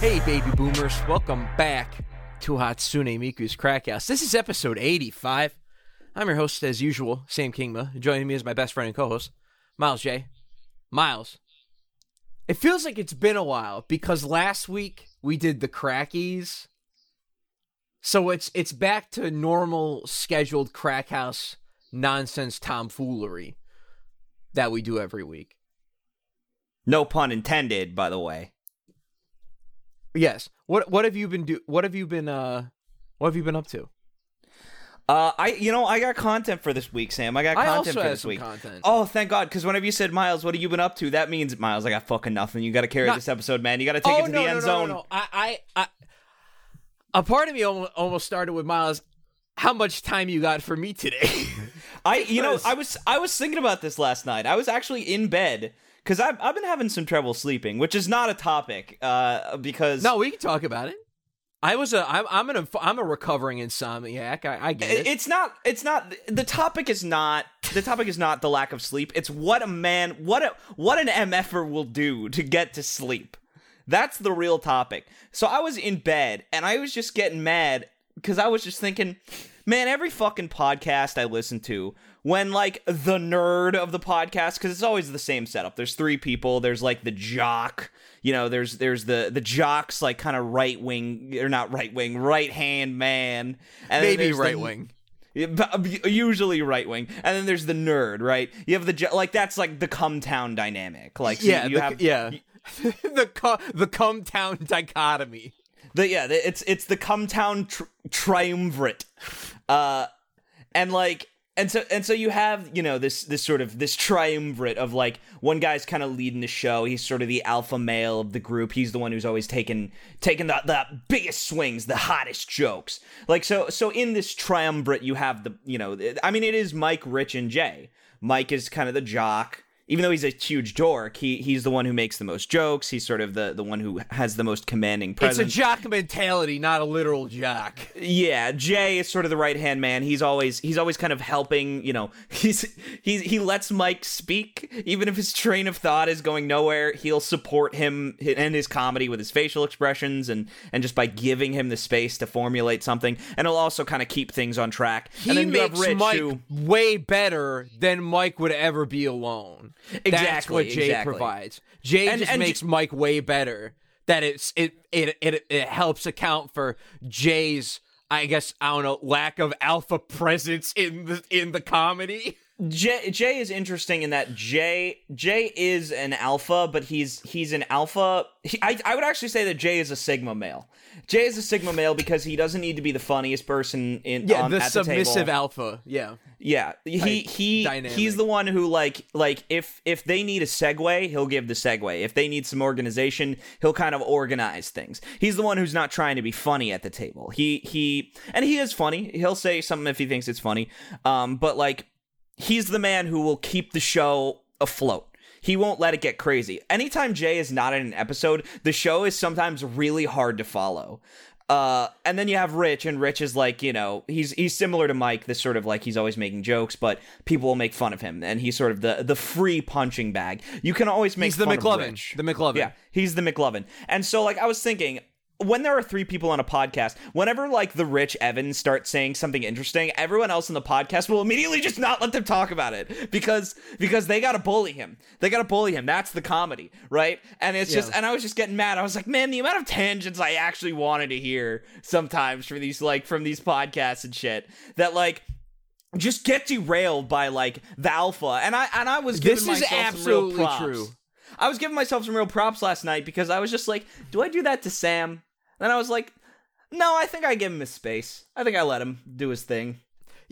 Hey, baby boomers, welcome back to Hatsune Miku's Crack House. This is episode 85. I'm your host, as usual, Sam Kingma. Joining me is my best friend and co host, Miles J. Miles, it feels like it's been a while because last week we did the crackies. So it's it's back to normal scheduled crack house nonsense tomfoolery that we do every week. No pun intended, by the way. Yes. What what have you been do what have you been uh what have you been up to? Uh, I you know I got content for this week, Sam. I got I content for this week. content. Oh, thank God! Because whenever you said Miles, what have you been up to? That means Miles, I got fucking nothing. You got to carry Not- this episode, man. You got to take oh it to no, the no, end no, zone. No, no, I, I, I, a part of me almost started with Miles. How much time you got for me today? I you know I was I was thinking about this last night. I was actually in bed because I've I've been having some trouble sleeping, which is not a topic. Uh, because no, we can talk about it. I was a, I'm, I'm an, I'm a recovering insomniac. I, I get It- it. It's not. It's not. The topic is not. The topic is not the lack of sleep. It's what a man, what a what an mf'er will do to get to sleep. That's the real topic. So I was in bed and I was just getting mad because I was just thinking, man, every fucking podcast I listen to, when like the nerd of the podcast, because it's always the same setup. There's three people. There's like the jock. You know, there's there's the the jocks like kind of right wing or not right wing, right hand man. And Maybe right wing. Usually right wing, and then there's the nerd, right? You have the ju- like that's like the come town dynamic. Like Yeah, you the, have yeah. the co- the come town dichotomy. the yeah the, it's it's the come town tr- triumvirate, uh, and like and so and so you have you know this this sort of this triumvirate of like one guy's kind of leading the show. He's sort of the alpha male of the group. He's the one who's always taking taking the the biggest swings, the hottest jokes. Like so so in this triumvirate you have the you know I mean it is Mike, Rich, and Jay. Mike is kind of the jock. Even though he's a huge dork, he he's the one who makes the most jokes. He's sort of the, the one who has the most commanding presence. It's a jock mentality, not a literal jock. Yeah, Jay is sort of the right hand man. He's always he's always kind of helping. You know, he's he's he lets Mike speak, even if his train of thought is going nowhere. He'll support him and his comedy with his facial expressions and and just by giving him the space to formulate something. And he'll also kind of keep things on track. He and then makes Rich, Mike who- way better than Mike would ever be alone. That's Exactly, what Jay exactly. provides. Jay And- just and makes J- Mike way better. That it's it, it it it helps account for Jay's I guess I don't know lack of alpha presence in the in the comedy. Jay, Jay is interesting in that Jay Jay is an alpha, but he's he's an alpha. He, I I would actually say that Jay is a sigma male. Jay is a sigma male because he doesn't need to be the funniest person in Yeah, on, the the submissive table. alpha. Yeah. Yeah, he he dynamic. he's the one who like like if if they need a segue, he'll give the segue. If they need some organization, he'll kind of organize things. He's the one who's not trying to be funny at the table. He he and he is funny. He'll say something if he thinks it's funny. Um, but like he's the man who will keep the show afloat. He won't let it get crazy. Anytime Jay is not in an episode, the show is sometimes really hard to follow. Uh, and then you have Rich, and Rich is like, you know, he's he's similar to Mike, this sort of like he's always making jokes, but people will make fun of him, and he's sort of the the free punching bag. You can always make He's the fun McLovin. The McLovin. Yeah, he's the McLovin. And so like I was thinking when there are three people on a podcast, whenever like the rich Evan starts saying something interesting, everyone else in the podcast will immediately just not let them talk about it because because they got to bully him. They got to bully him. That's the comedy, right? And it's just and I was just getting mad. I was like, "Man, the amount of tangents I actually wanted to hear sometimes from these like from these podcasts and shit that like just get derailed by like the alpha." And I and I was giving This is absolutely real props. true. I was giving myself some real props last night because I was just like, "Do I do that to Sam?" And I was like, "No, I think I give him his space. I think I let him do his thing."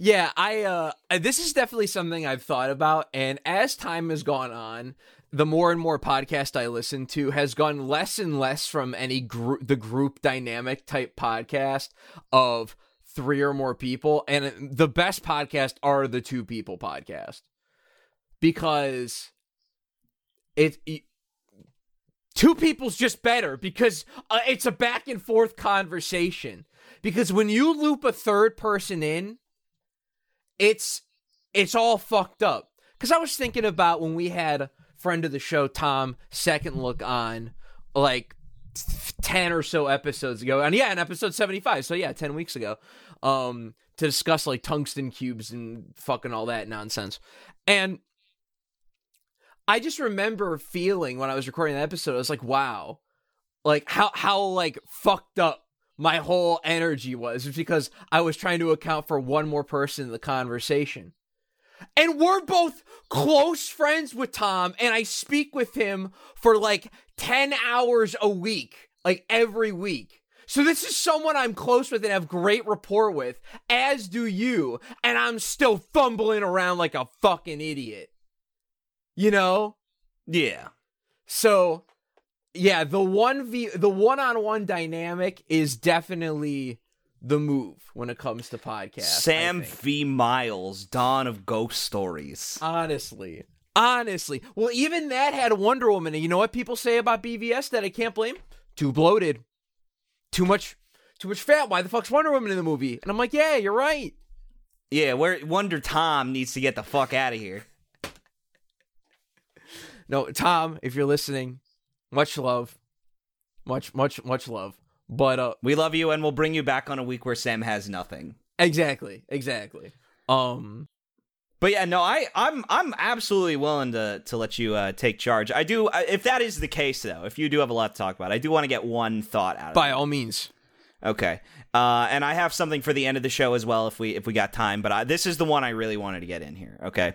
Yeah, I uh this is definitely something I've thought about and as time has gone on, the more and more podcast I listen to has gone less and less from any group the group dynamic type podcast of three or more people and the best podcast are the two people podcast. Because it, it two people's just better because uh, it's a back and forth conversation because when you loop a third person in it's it's all fucked up because i was thinking about when we had friend of the show tom second look on like 10 or so episodes ago. And yeah, in episode 75. So yeah, 10 weeks ago. Um to discuss like tungsten cubes and fucking all that nonsense. And I just remember feeling when I was recording that episode, I was like, wow. Like how how like fucked up my whole energy was because I was trying to account for one more person in the conversation. And we're both close friends with Tom, and I speak with him for like 10 hours a week, like every week. So this is someone I'm close with and have great rapport with, as do you, and I'm still fumbling around like a fucking idiot. You know? Yeah. So yeah, the one v the one-on-one dynamic is definitely the move when it comes to podcasts. Sam v. Miles, Dawn of Ghost Stories. Honestly. Honestly. Well, even that had Wonder Woman. And you know what people say about BVS that I can't blame? Too bloated. Too much too much fat. Why the fuck's Wonder Woman in the movie? And I'm like, yeah, you're right. Yeah, where Wonder Tom needs to get the fuck out of here. No, Tom, if you're listening, much love. Much, much, much love. But uh We love you and we'll bring you back on a week where Sam has nothing. exactly, exactly. Um But yeah, no, I, I'm, I'm absolutely willing to to let you uh, take charge. I do, if that is the case, though, if you do have a lot to talk about, I do want to get one thought out of by all means. Okay, uh, and I have something for the end of the show as well, if we if we got time. But I, this is the one I really wanted to get in here. Okay,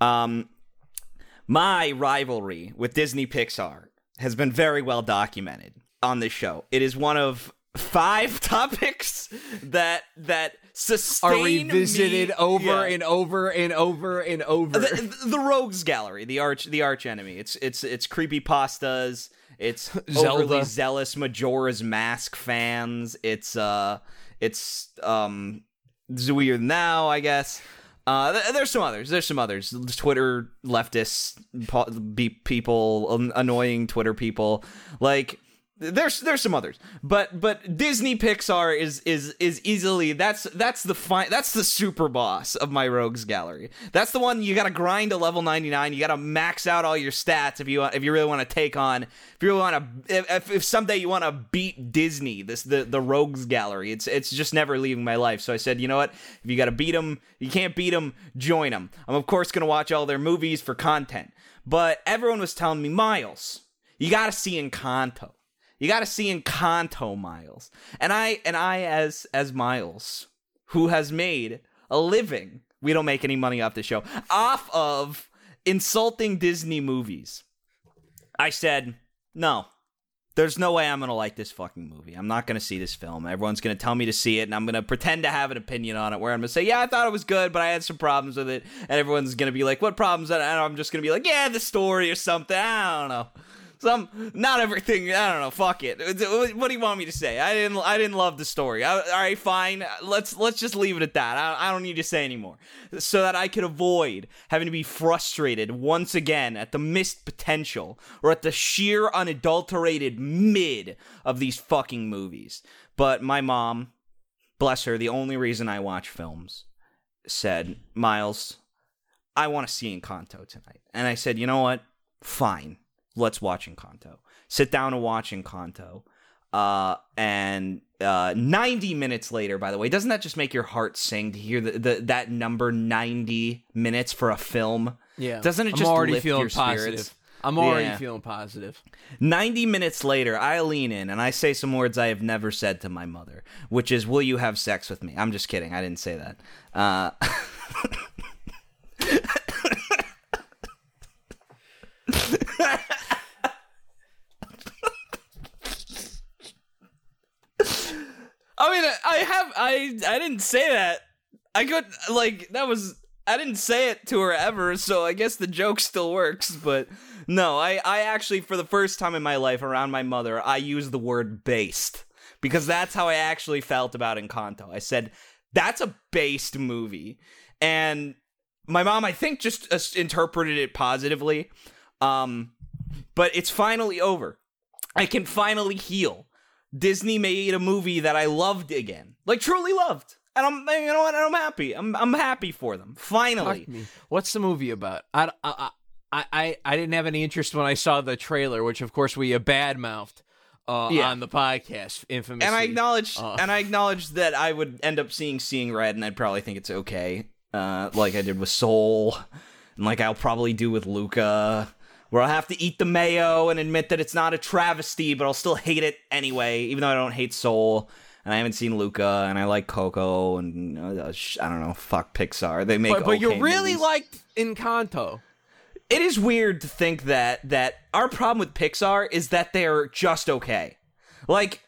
um, my rivalry with Disney Pixar has been very well documented on this show. It is one of five topics that that sustain Are revisited me- over Yeah. and over and over and over. the, the rogues gallery the arch the arch enemy it's it's it's creepy pastas it's Zelda. overly zealous majora's mask fans it's uh it's um zooier now i guess uh, th- there's some others. There's some others. Twitter leftists, po- be- people, an- annoying Twitter people. Like there's there's some others, but but Disney Pixar is is is easily that's that's the fi- that's the super boss of my rogues gallery. That's the one you got to grind to level 99. You got to max out all your stats if you if you really want to take on if you really want to if, if someday you want to beat Disney this the the rogues gallery. It's it's just never leaving my life. So I said, you know what? If you got to beat them, you can't beat them. Join them. I'm of course gonna watch all their movies for content. But everyone was telling me, Miles, you got to see Encanto. You got to see Encanto, Miles. And I and I as as Miles, who has made a living. We don't make any money off the show. Off of insulting Disney movies. I said, "No. There's no way I'm going to like this fucking movie. I'm not going to see this film. Everyone's going to tell me to see it and I'm going to pretend to have an opinion on it where I'm going to say, "Yeah, I thought it was good, but I had some problems with it." And everyone's going to be like, "What problems?" And I'm just going to be like, "Yeah, the story or something. I don't know." Some not everything i don't know fuck it. What do you want me to say? I didn't i didn't love the story. I, all right fine. Let's let's just leave it at that. I, I don't need to say anymore. So that i could avoid having to be frustrated once again at the missed potential or at the sheer unadulterated mid of these fucking movies. But my mom bless her the only reason i watch films said miles i want to see encanto tonight. And i said you know what? Fine let's watch Encanto. Sit down and watch Encanto. Uh, and uh, 90 minutes later, by the way, doesn't that just make your heart sing to hear the, the that number 90 minutes for a film? Yeah. Doesn't it I'm just already lift feeling your positive. spirits? I'm already Yeah. feeling positive. 90 minutes later, I lean in and I say some words I have never said to my mother, which is, Will you have sex with me? I'm just kidding. I didn't say that. Uh, I mean, I have I I didn't say that. I could like that was I didn't say it to her ever, so I guess the joke still works. But no, I I actually for the first time in my life around my mother, I used the word based because that's how I actually felt about Encanto. I said that's a based movie, and my mom I think just uh, interpreted it positively. Um, but it's finally over. I can finally heal. Disney made a movie that I loved again, like truly loved, and I'm you know what? I'm happy. I'm I'm happy for them. Finally. What's the movie about? I, I, I, I, I didn't have any interest when I saw the trailer, which of course we badmouthed. uh, Yeah. on the podcast, infamously. and I acknowledge Uh. and I acknowledge that I would end up seeing Seeing Red, and I'd probably think it's okay, uh, like I did with Soul, and like I'll probably do with Luca, where I'll have to eat the mayo and admit that it's not a travesty, but I'll still hate it anyway, even though I don't hate Soul. And I haven't seen Luca, and I like Coco, and uh, sh- I don't know, fuck Pixar. They make, but, but you really movies. liked Encanto. it is weird to think that that our problem with Pixar is that they're just okay. Like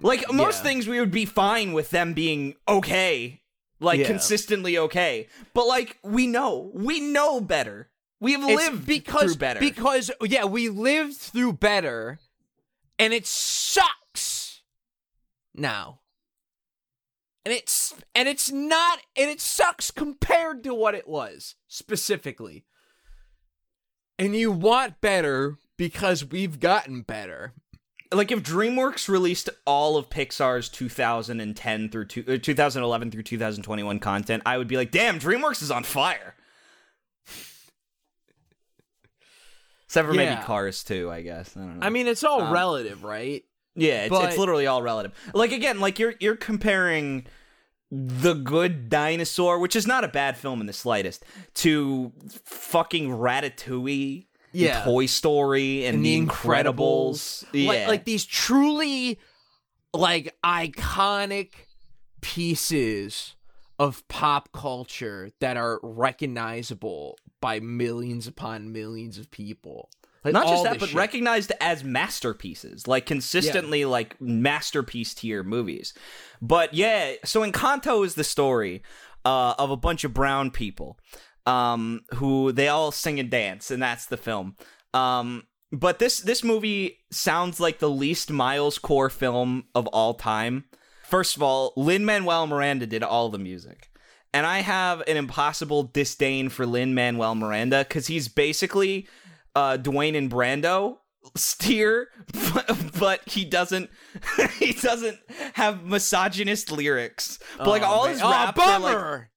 like most Yeah. things we would be fine with them being okay. Like Yeah. consistently okay. But like we know, we know better. We have It's lived because through better. because yeah, we lived through better, and it sucks now. And it's and it's not and it sucks compared to what it was specifically. And you want better because we've gotten better. like if DreamWorks released all of Pixar's 2010 through two, uh, 2011 through 2021 content, I would be like, "Damn, DreamWorks is on fire." Except for Yeah. maybe Cars too, I guess. I don't know. I mean, it's all Um, relative, right? Yeah, it's, But- it's literally all relative. Like again, like you're you're comparing the Good Dinosaur, which is not a bad film in the slightest, to fucking Ratatouille, Yeah. Toy Story, and, and The Incredibles. Incredibles, like, Yeah, like these truly like iconic pieces of pop culture that are recognizable by millions upon millions of people. Like, not just that, but shit. recognized as masterpieces, like consistently like masterpiece tier movies. But yeah, so Encanto is the story uh, of a bunch of brown people um, who they all sing and dance, and that's the film. Um, but this this movie sounds like the least Miles core film of all time. First of all, Lin Manuel Miranda did all the music. And I have an impossible disdain for Lin Manuel Miranda because he's basically uh, Dwayne and Brando steer, but, but he doesn't he doesn't have misogynist lyrics. But like Oh, all man. his oh, are like bummer.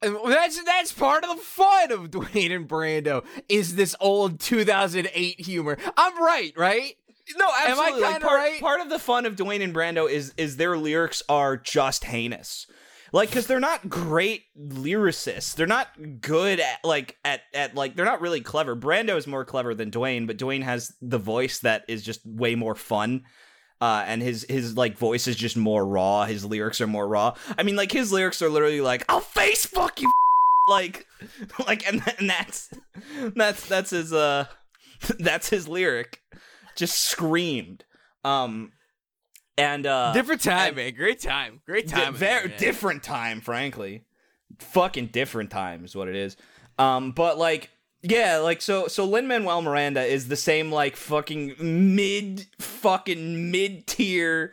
That's that's part of the fun of Dwayne and Brando is this old 2008 humor. I'm right, right? No, I absolutely. like, kinda part, right? part of the fun of Dwayne and Brando is is their lyrics are just heinous. Like, because they're not great lyricists. They're not good at like at at like they're not really clever. Brando is more clever than Dwayne, but Dwayne has the voice that is just way more fun. Uh, and his his like voice is just more raw. His lyrics are more raw. I mean, like his lyrics are literally like, "I'll face fuck you," like, like, and, and that's that's that's his uh, that's his lyric, just screamed. Um, and uh, Different time, and- man. Great time. Great di- time. very man. different time, frankly. Fucking different time is what it is. Um, but like, yeah, like so. So Lin Manuel Miranda is the same like fucking mid fucking mid tier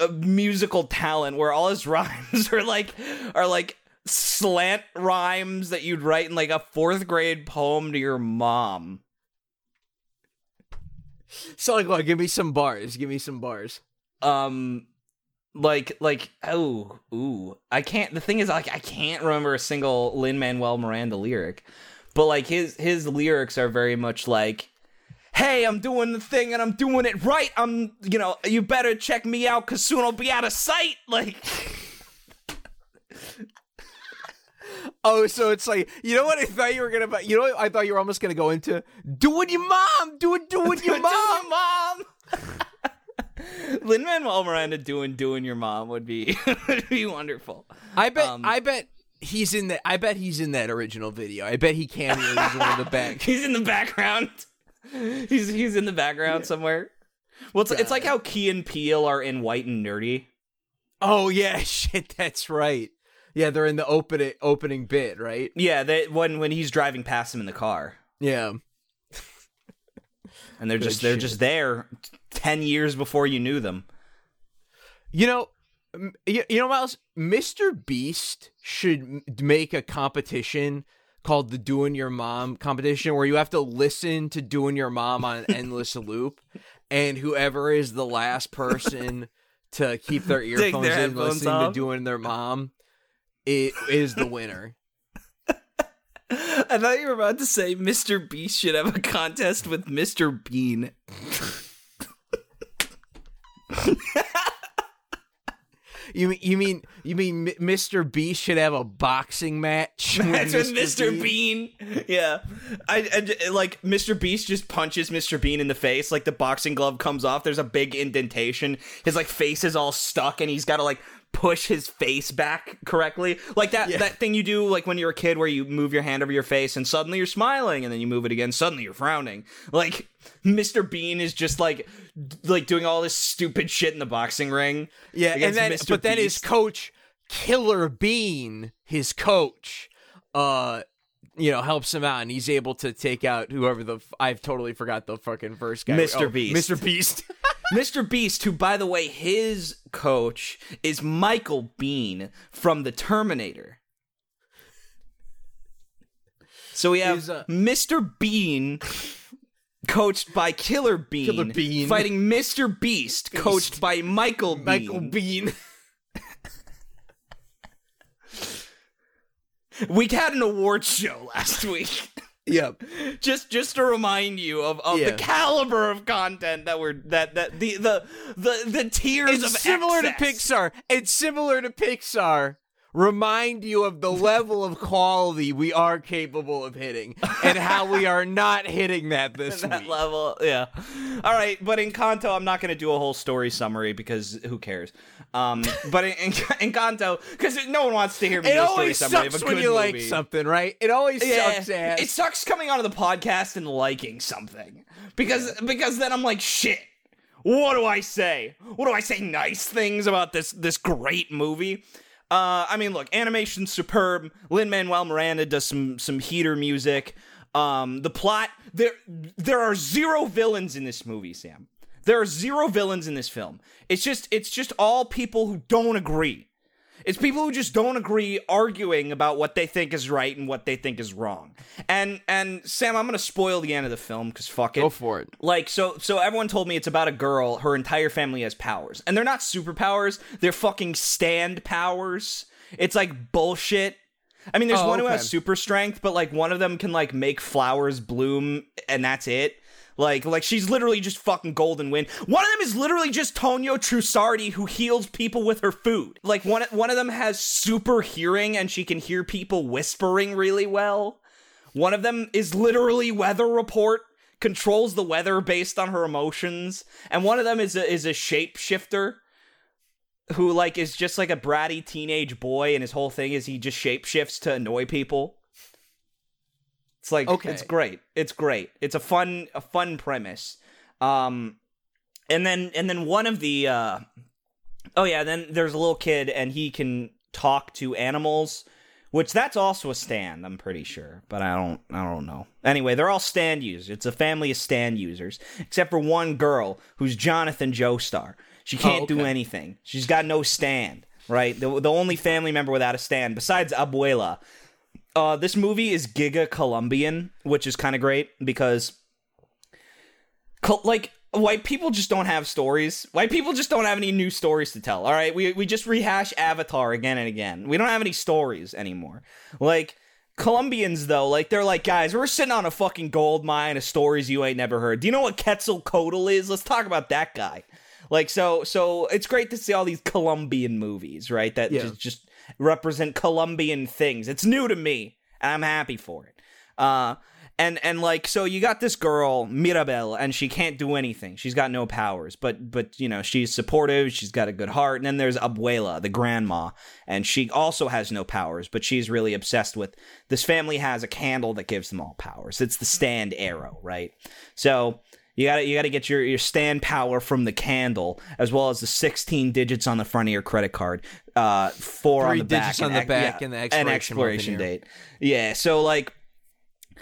uh, musical talent where all his rhymes are like are like slant rhymes that you'd write in like a fourth grade poem to your mom. So like, what? Give me some bars. Give me some bars. Um like like oh ooh. I can't the thing is like i can't remember a single lin manuel miranda lyric but like his his lyrics are very much like hey i'm doing the thing and i'm doing it right. I'm you know you better check me out because soon i'll be out of sight. Like Oh, so it's like you know what I thought you were gonna. You know I thought you were almost gonna go into? Doing your mom, doing doing your mom. mom lin manuel miranda doing doing your mom would be would be wonderful I bet. Um, I bet he's in that. I bet he's in that original video. I bet he cameos one of the back. He's in the background. He's he's in the background somewhere. Well, it's, it's like how Key and Peele are in White and Nerdy. Oh yeah, shit. That's right. Yeah, they're in the opening opening bit, right? Yeah, they, when when he's driving past them in the car, Yeah. and they're Good just they're just there ten years before you knew them. You know, you, you know, Miles. Mr. Beast should make a competition called the "Doing Your Mom" competition, where you have to listen to "Doing Your Mom" on an endless loop, and whoever is the last person to keep their earphones in headphones listening off. to "Doing Their Mom," it is the winner. I thought you were about to say Mr. Beast should have a contest with Mr. Bean. You mean you mean you mean Mr. Beast should have a boxing match? That's with Mr. Bean. Yeah, I, I like Mr. Beast just punches Mr. Bean in the face. Like the boxing glove comes off. There's a big indentation. His like face is all stuck, and he's got to like push his face back correctly. Like that Yeah. that thing you do like when you're a kid where you move your hand over your face and suddenly you're smiling and then you move it again suddenly you're frowning. Like Mr. Bean is just like like doing all this stupid shit in the boxing ring. Yeah, and then Mr. but then his coach, Killer Bean, his coach, uh, you know, helps him out, and he's able to take out whoever the f- I've totally forgot the fucking first guy, Mr. Oh, Beast. Mr. Beast. Mr. Beast, who, by the way, his coach is Michael Biehn from The Terminator. So we have uh, Mr. Bean, coached by Killer Bean, Killer Bean. fighting Mr. Beast, coached by Michael Biehn. Michael Biehn. We had an awards show last week. Yep. just just to remind you of, of Yeah. the caliber of content that we're that that the the the, the tiers of It's similar to. Pixar. It's similar to Pixar. Remind you of the level of quality we are capable of hitting and how we are not hitting that this that week. level. Yeah. All right, but Encanto, I'm not going to do a whole story summary because who cares? Um, but in, in, Encanto, because no one wants to hear me It do a story always summary sucks of when you like something, right? It always sucks ass. It sucks coming onto the podcast and liking something because because then I'm like shit. What do I say? What do I say? Nice things about this this great movie. Uh, I mean, look, animation superb. Lin Manuel Miranda does some some heater music. Um, the plot there there are zero villains in this movie, Sam. There are zero villains in this film. It's just it's just all people who don't agree. It's people who just don't agree arguing about what they think is right and what they think is wrong. And and Sam, I'm gonna spoil the end of the film because fuck it. Go for it. Like so so everyone told me it's about a girl, her entire family has powers. And they're not superpowers, they're fucking stand powers. It's like bullshit. I mean, there's Oh, one who has super strength, but like one of them can like make flowers bloom and that's it. Like, like she's literally just fucking golden wind. One of them is literally just Tonio Trussardi who heals people with her food. Like one, one of them has super hearing and she can hear people whispering really well. One of them is literally weather report, controls the weather based on her emotions, and one of them is a, is a shapeshifter who like is just like a bratty teenage boy, and his whole thing is he just shapeshifts to annoy people. It's like Okay. it's great. It's great. It's a fun a fun premise. Um and then and then one of the uh oh yeah, then there's a little kid and he can talk to animals, which that's also a stand, I'm pretty sure, but I don't I don't know. Anyway, they're all stand users. It's a family of stand users, except for one girl who's Jonathan Joestar. She can't do okay. anything. She's got no stand, right? The the only family member without a stand besides Abuela. Uh, this movie is Giga Colombian, which is kind of great because, like, white people just don't have stories. White people just don't have any new stories to tell. All right, we we just rehash Avatar again and again. We don't have any stories anymore. Like. Colombians though, like they're like, guys, we're sitting on a fucking gold mine of stories you ain't never heard. Do you know what Quetzalcoatl is? Let's talk about that guy. Like so so it's great to see all these Colombian movies, right? That Yeah. just just represent Colombian things. It's new to me, and I'm happy for it. Uh and and like so you got this girl Mirabel and she can't do anything. She's got no powers, but but you know, she's supportive, she's got a good heart. And then there's Abuela, the grandma, and she also has no powers, but she's really obsessed with this family has a candle that gives them all powers. It's the stand arrow, right? So you got to you got to get your your stand power from the candle, as well as the 16 digits on the front of your credit card, uh, four on Three the back, on the ex- back and the expiration and expiration date. Yeah, so like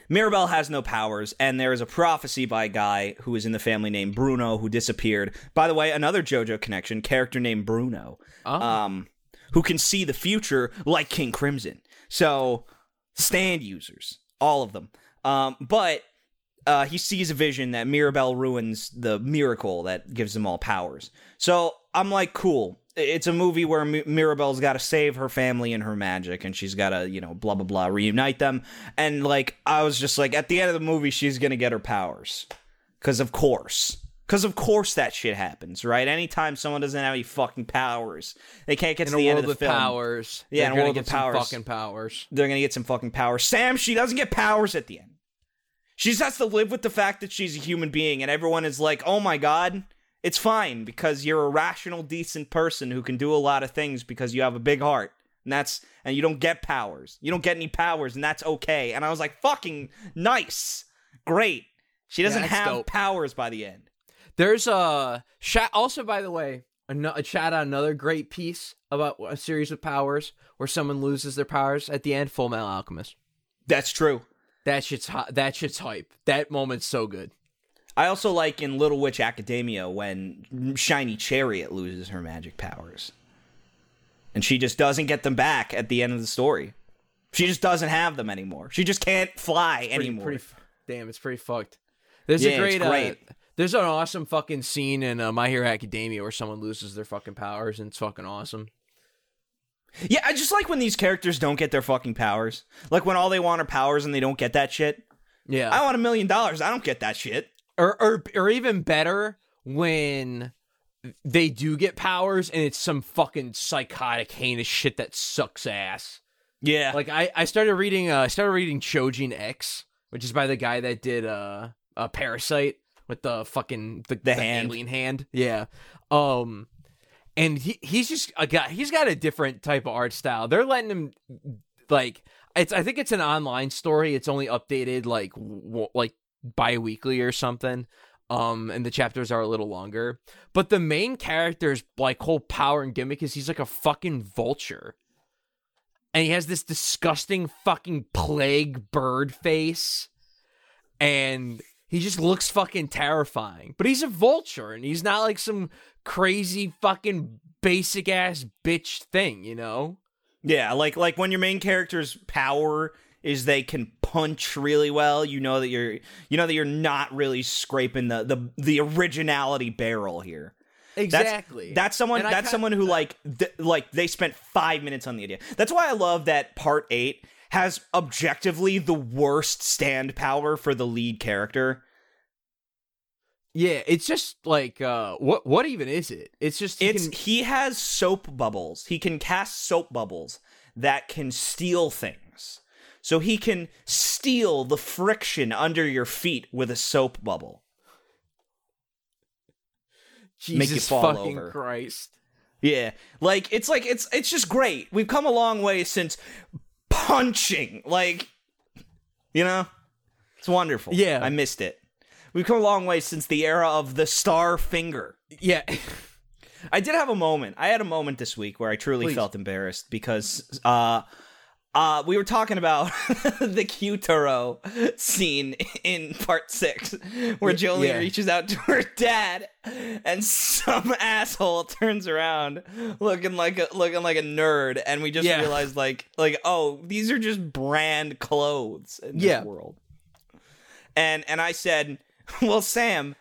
Mirabel has no powers, and there is a prophecy by a guy who is in the family named Bruno who disappeared. By the way, another JoJo connection character named Bruno, Oh. um, who can see the future like King Crimson. So stand users, all of them. Um, but uh, he sees a vision that Mirabel ruins the miracle that gives them all powers. So I'm like, cool. It's a movie where Mi- Mirabel's got to save her family and her magic, and she's got to, you know, blah blah blah, reunite them. And like, I was just like, at the end of the movie, she's gonna get her powers, because of course, Because of course that shit happens, right? Anytime someone doesn't have any fucking powers, they can't get In to the end of the film. powers, Yeah, they're in a world get of some powers. fucking powers. They're gonna get some fucking powers. Sam, she doesn't get powers at the end. She just has to live with the fact that she's a human being, and everyone is like, "Oh my god." It's fine because you're a rational, decent person who can do a lot of things because you have a big heart. And that's and you don't get powers. You don't get any powers, and that's okay. And I was like, fucking nice. Great. She doesn't that's have dope. powers by the end. There's a shout. Also, by the way, a, chat on another great piece about a series of powers where someone loses their powers at the end. Full Metal Alchemist. That's true. That shit's hot. That shit's hype. That moment's so good. I also like in Little Witch Academia when Shiny Chariot loses her magic powers. And she just doesn't get them back at the end of the story. She just doesn't have them anymore. She just can't fly Pretty, anymore. pretty damn, it's pretty fucked. There's Yeah, a it's great, uh, there's an awesome fucking scene in uh, My Hero Academia where someone loses their fucking powers and it's fucking awesome. Yeah, I just like when these characters don't get their fucking powers. Like when all they want are powers and they don't get that shit. Yeah. I want a million dollars. I don't get that shit. or or or even better when they do get powers and it's some fucking psychotic heinous shit that sucks ass. Yeah. Like I I started reading uh I started reading Chojin X, which is by the guy that did uh a Parasyte with the fucking the, the, hand. alien hand. Yeah. Um and he he's just a guy he's got a different type of art style. They're letting him like it's I think it's an online story. It's only updated like w- like bi-weekly or something. Um and the chapters are a little longer. But the main character's like whole power and gimmick is he's like a fucking vulture. And he has this disgusting fucking plague bird face. And he just looks fucking terrifying. But he's a vulture and he's not like some crazy fucking basic ass bitch thing, you know? Yeah, like like when your main character's power is they can punch really well, you know that you're you know that you're not really scraping the the, the originality barrel here. Exactly. That's someone. And That's someone who like th- like they spent five minutes on the idea. That's why I love that part eight has objectively the worst stand power for the lead character. Yeah, it's just like uh what what even is it? It's just he It's can- he has soap bubbles. He can cast soap bubbles that can steal things. So he can steal the friction under your feet with a soap bubble. make you Jesus fall fucking over. Christ. Yeah, like it's like it's it's just great. We've come a long way since punching. Like, you know, it's wonderful. Yeah. I missed it. We've come a long way since the era of the star finger. Yeah. I did have a moment. I had a moment this week where I truly Please. felt embarrassed because uh uh we were talking about the Q-Taro scene in part 6 where Jolyne yeah. reaches out to her dad and some asshole turns around looking like a looking like a nerd and we just Yeah. realized like like oh these are just brand clothes in this Yeah. world. And and I said, "Well, Sam,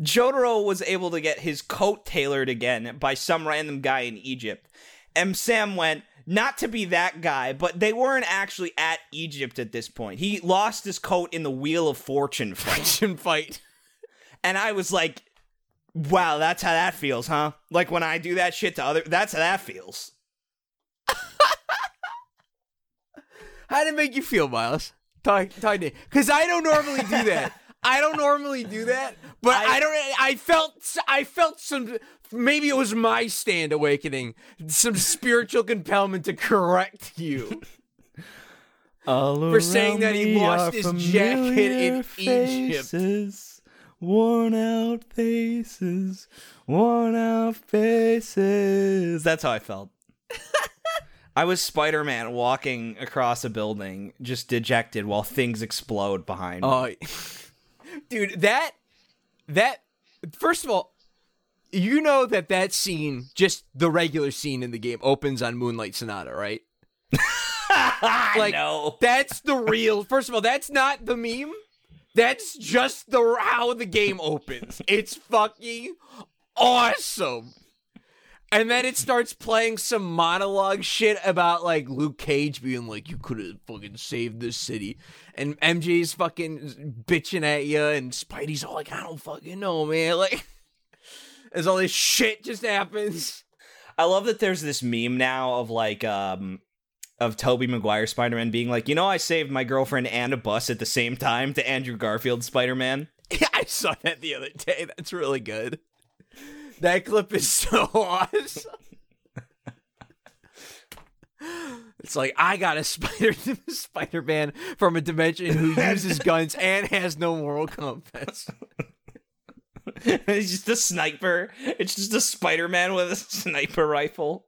Jotaro was able to get his coat tailored again by some random guy in Egypt. And Sam went, not to be that guy, but they weren't actually at Egypt at this point. He lost his coat in the Wheel of Fortune fight. Action fight. and I was like, wow, that's how that feels, huh? Like when I do that shit to other, that's how that feels. How did it make you feel, Miles? To. Because I don't normally do that. I don't normally do that, but I, I- don't. I felt. I felt some. Maybe it was my stand awakening. Some spiritual compellment to correct you. For saying that he lost his jacket in Egypt. Worn out faces, worn out faces. That's how I felt. I was Spider Man walking across a building, just dejected while things explode behind oh, me. Oh, dude, that that first of all, you know that that scene, just the regular scene in the game, opens on Moonlight Sonata, right? Like, know. That's the real. First of all, that's not the meme. That's just the how the game opens. It's fucking awesome. And then it starts playing some monologue shit about like Luke Cage being like, "You could have fucking saved this city," and MJ's fucking bitching at you, and Spidey's all like, "I don't fucking know, man." Like, as all this shit just happens. I love that there's this meme now of like um of Tobey Maguire Spider-Man being like, you know, I saved my girlfriend and a bus at the same time to Andrew Garfield Spider-Man. Yeah, I saw that the other day. That's really good. That clip is so awesome. It's like I got a spider Spider Man from a dimension who uses guns and has no moral compass. He's just a sniper. It's just a Spider-Man with a sniper rifle.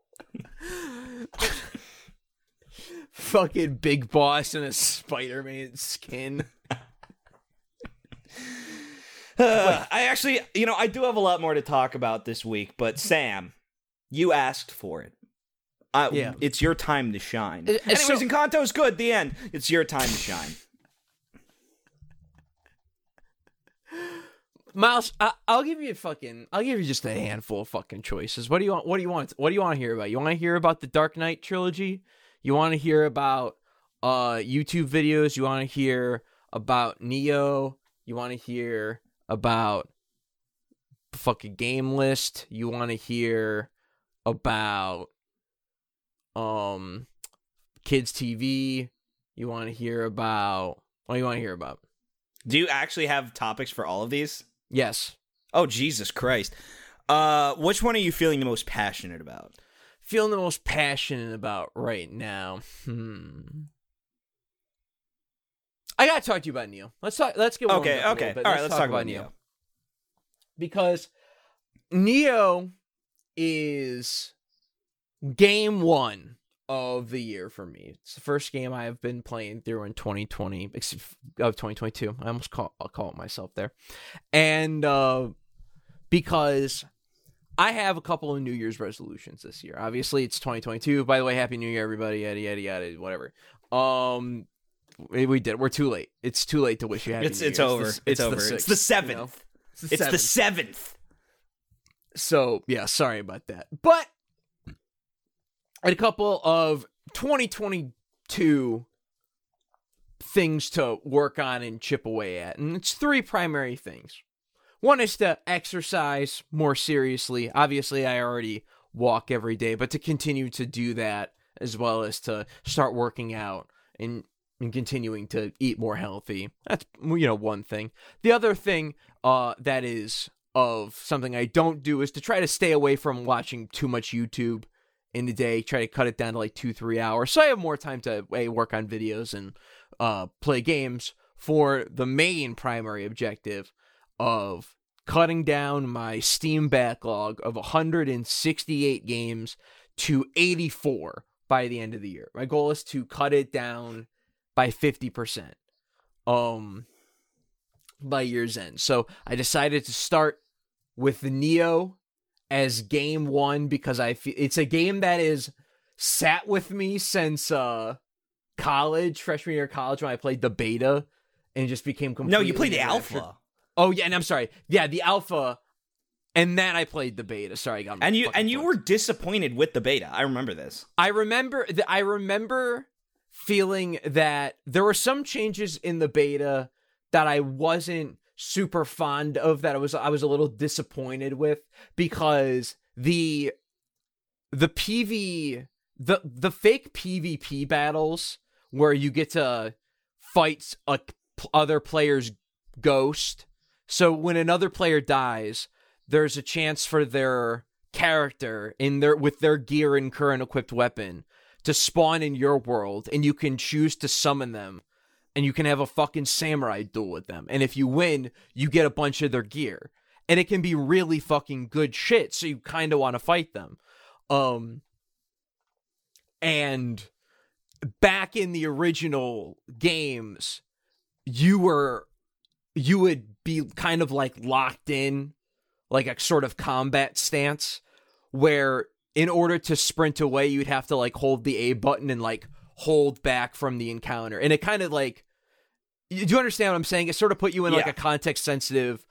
Fucking big boss in a Spider Man skin. Uh, I actually, you know, I do have a lot more to talk about this week, but Sam, you asked for it. I, Yeah. It's your time to shine. Uh, uh, Anyways, so- Encanto's good. The end. It's your time to shine. Miles, I, I'll give you a fucking. I'll give you just a handful of fucking choices. What do you want? What do you want? What do you want to hear about? You want to hear about the Dark Knight trilogy? You want to hear about uh YouTube videos? You want to hear about Nioh? You want to hear about fucking game list? You want to hear about um kids TV? You want to hear about? What you want to hear about? Do you actually have topics for all of these? Yes. Oh, Jesus Christ. Uh, which one are you feeling the most passionate about? feeling the most passionate about right now. Hmm. I gotta talk to you about Nioh. Let's talk. Let's get Okay, okay. All right, let's talk about Nioh. because Nioh is game one of the year for me. It's the first game I have been playing through in 2020 of 2022. I almost call I'll call it myself there, and uh, because I have a couple of New Year's resolutions this year. Obviously, it's 2022. By the way, Happy New Year, everybody! Yada yada yada, whatever. Um, we, we did. We're too late. It's too late to wish you happy. It's it's over. the- It's, the over. it's sixth, the you seventh. know? It's the It's the seventh. seventh. So yeah, sorry about that. But a couple of 2022 things to work on and chip away at, and it's three primary things. One is to exercise more seriously. Obviously, I already walk every day, but to continue to do that as well as to start working out and and continuing to eat more healthy. That's you know one thing. The other thing uh that is of something I don't do is to try to stay away from watching too much YouTube in the day. Try to cut it down to like two three hours, so I have more time to a, work on videos and uh play games for the main primary objective of cutting down my Steam backlog of 168 games to 84 by the end of the year. My goal is to cut it down by 50%. Um by year's end. So I decided to start with the Nioh as game 1 because I feel it's a game that is sat with me since uh college, freshman year of college when I played the beta and just became No, you played the alpha. Oh yeah, and I'm sorry. Yeah, the alpha, and then I played the beta. Sorry, I got And you and you were disappointed with the beta. I remember this. I remember. th- I remember feeling that there were some changes in the beta that I wasn't super fond of. That I was. I was a little disappointed with because the the PV the the fake PvP battles where you get to fight a other player's ghost. So when another player dies, there's a chance for their character in their with their gear and current equipped weapon to spawn in your world and you can choose to summon them and you can have a fucking samurai duel with them. And if you win, you get a bunch of their gear. And it can be really fucking good shit, so you kind of want to fight them. Um and back in the original games, you were you would be kind of like locked in like a sort of combat stance where in order to sprint away you'd have to like hold the A button and like hold back from the encounter. And it kind of like you- do you understand what I'm saying? It sort of put you in like a context sensitive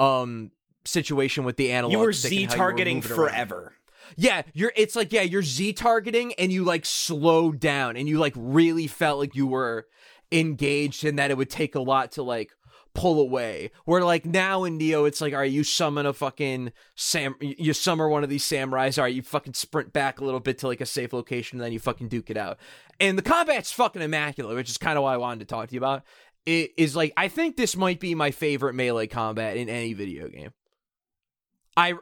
um situation with the analog You were Z and how you targeting moving around. forever. Yeah, you're it's like yeah, you're Z targeting and you like slowed down and you like really felt like you were engaged and that it would take a lot to like pull away. Where like now in Nioh, it's like, all right, you summon a fucking sam, you summon one of these samurais. All right, you fucking sprint back a little bit to like a safe location, and then you fucking duke it out. And the combat's fucking immaculate, which is kind of why I wanted to talk to you about. It is like I think this might be my favorite melee combat in any video game. I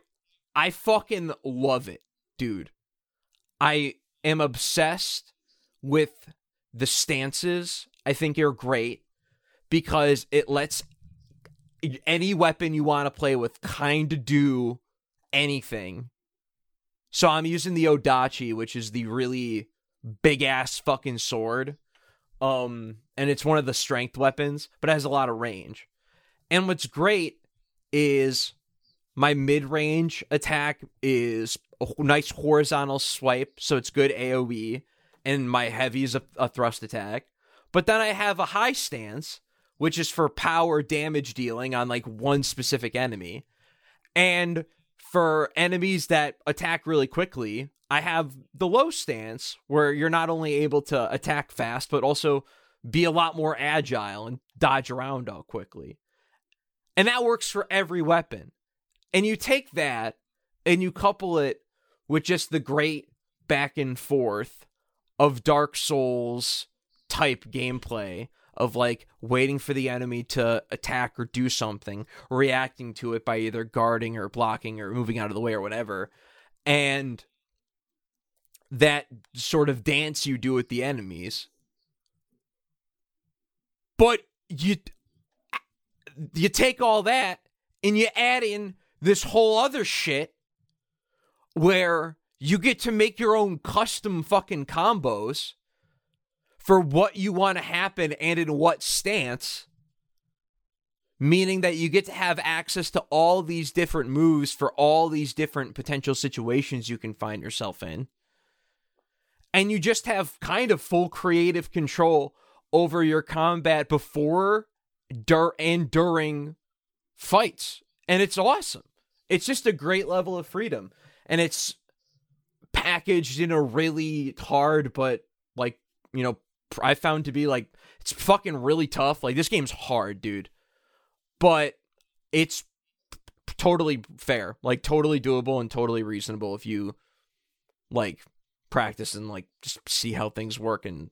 I fucking love it, dude. I am obsessed with the stances. I think you're great because it lets any weapon you want to play with kind of do anything. So I'm using the Odachi, which is the really big ass fucking sword. Um and it's one of the strength weapons, but it has a lot of range. And what's great is my mid-range attack is a nice horizontal swipe, so it's good AoE, and my heavy is a, a thrust attack. But then I have a high stance, which is for power damage dealing on like one specific enemy. And for enemies that attack really quickly, I have the low stance where you're not only able to attack fast, but also be a lot more agile and dodge around all quickly. And that works for every weapon. And you take that and you couple it with just the great back and forth of Dark Souls type gameplay of like waiting for the enemy to attack or do something, reacting to it by either guarding or blocking or moving out of the way or whatever. And that sort of dance you do with the enemies. But you you take all that and you add in this whole other shit where you get to make your own custom fucking combos for what you want to happen and in what stance. Meaning that you get to have access to all these different moves for all these different potential situations you can find yourself in. And you just have kind of full creative control over your combat before, dur- and during fights. And it's awesome. It's just a great level of freedom. And it's packaged in a really hard but like, you know, I found to be like it's fucking really tough. Like this game's hard, dude. But it's totally fair. Like totally doable and totally reasonable if you like practice and like just see how things work and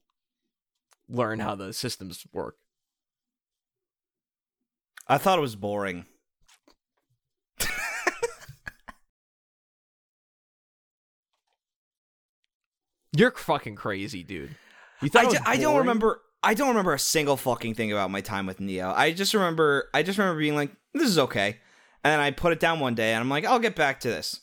learn how the systems work. I thought it was boring. You're fucking crazy, dude. You thought I, d- I don't remember. I don't remember a single fucking thing about my time with Nioh. I just remember. I just remember being like, "This is okay," and I put it down one day, and I'm like, "I'll get back to this,"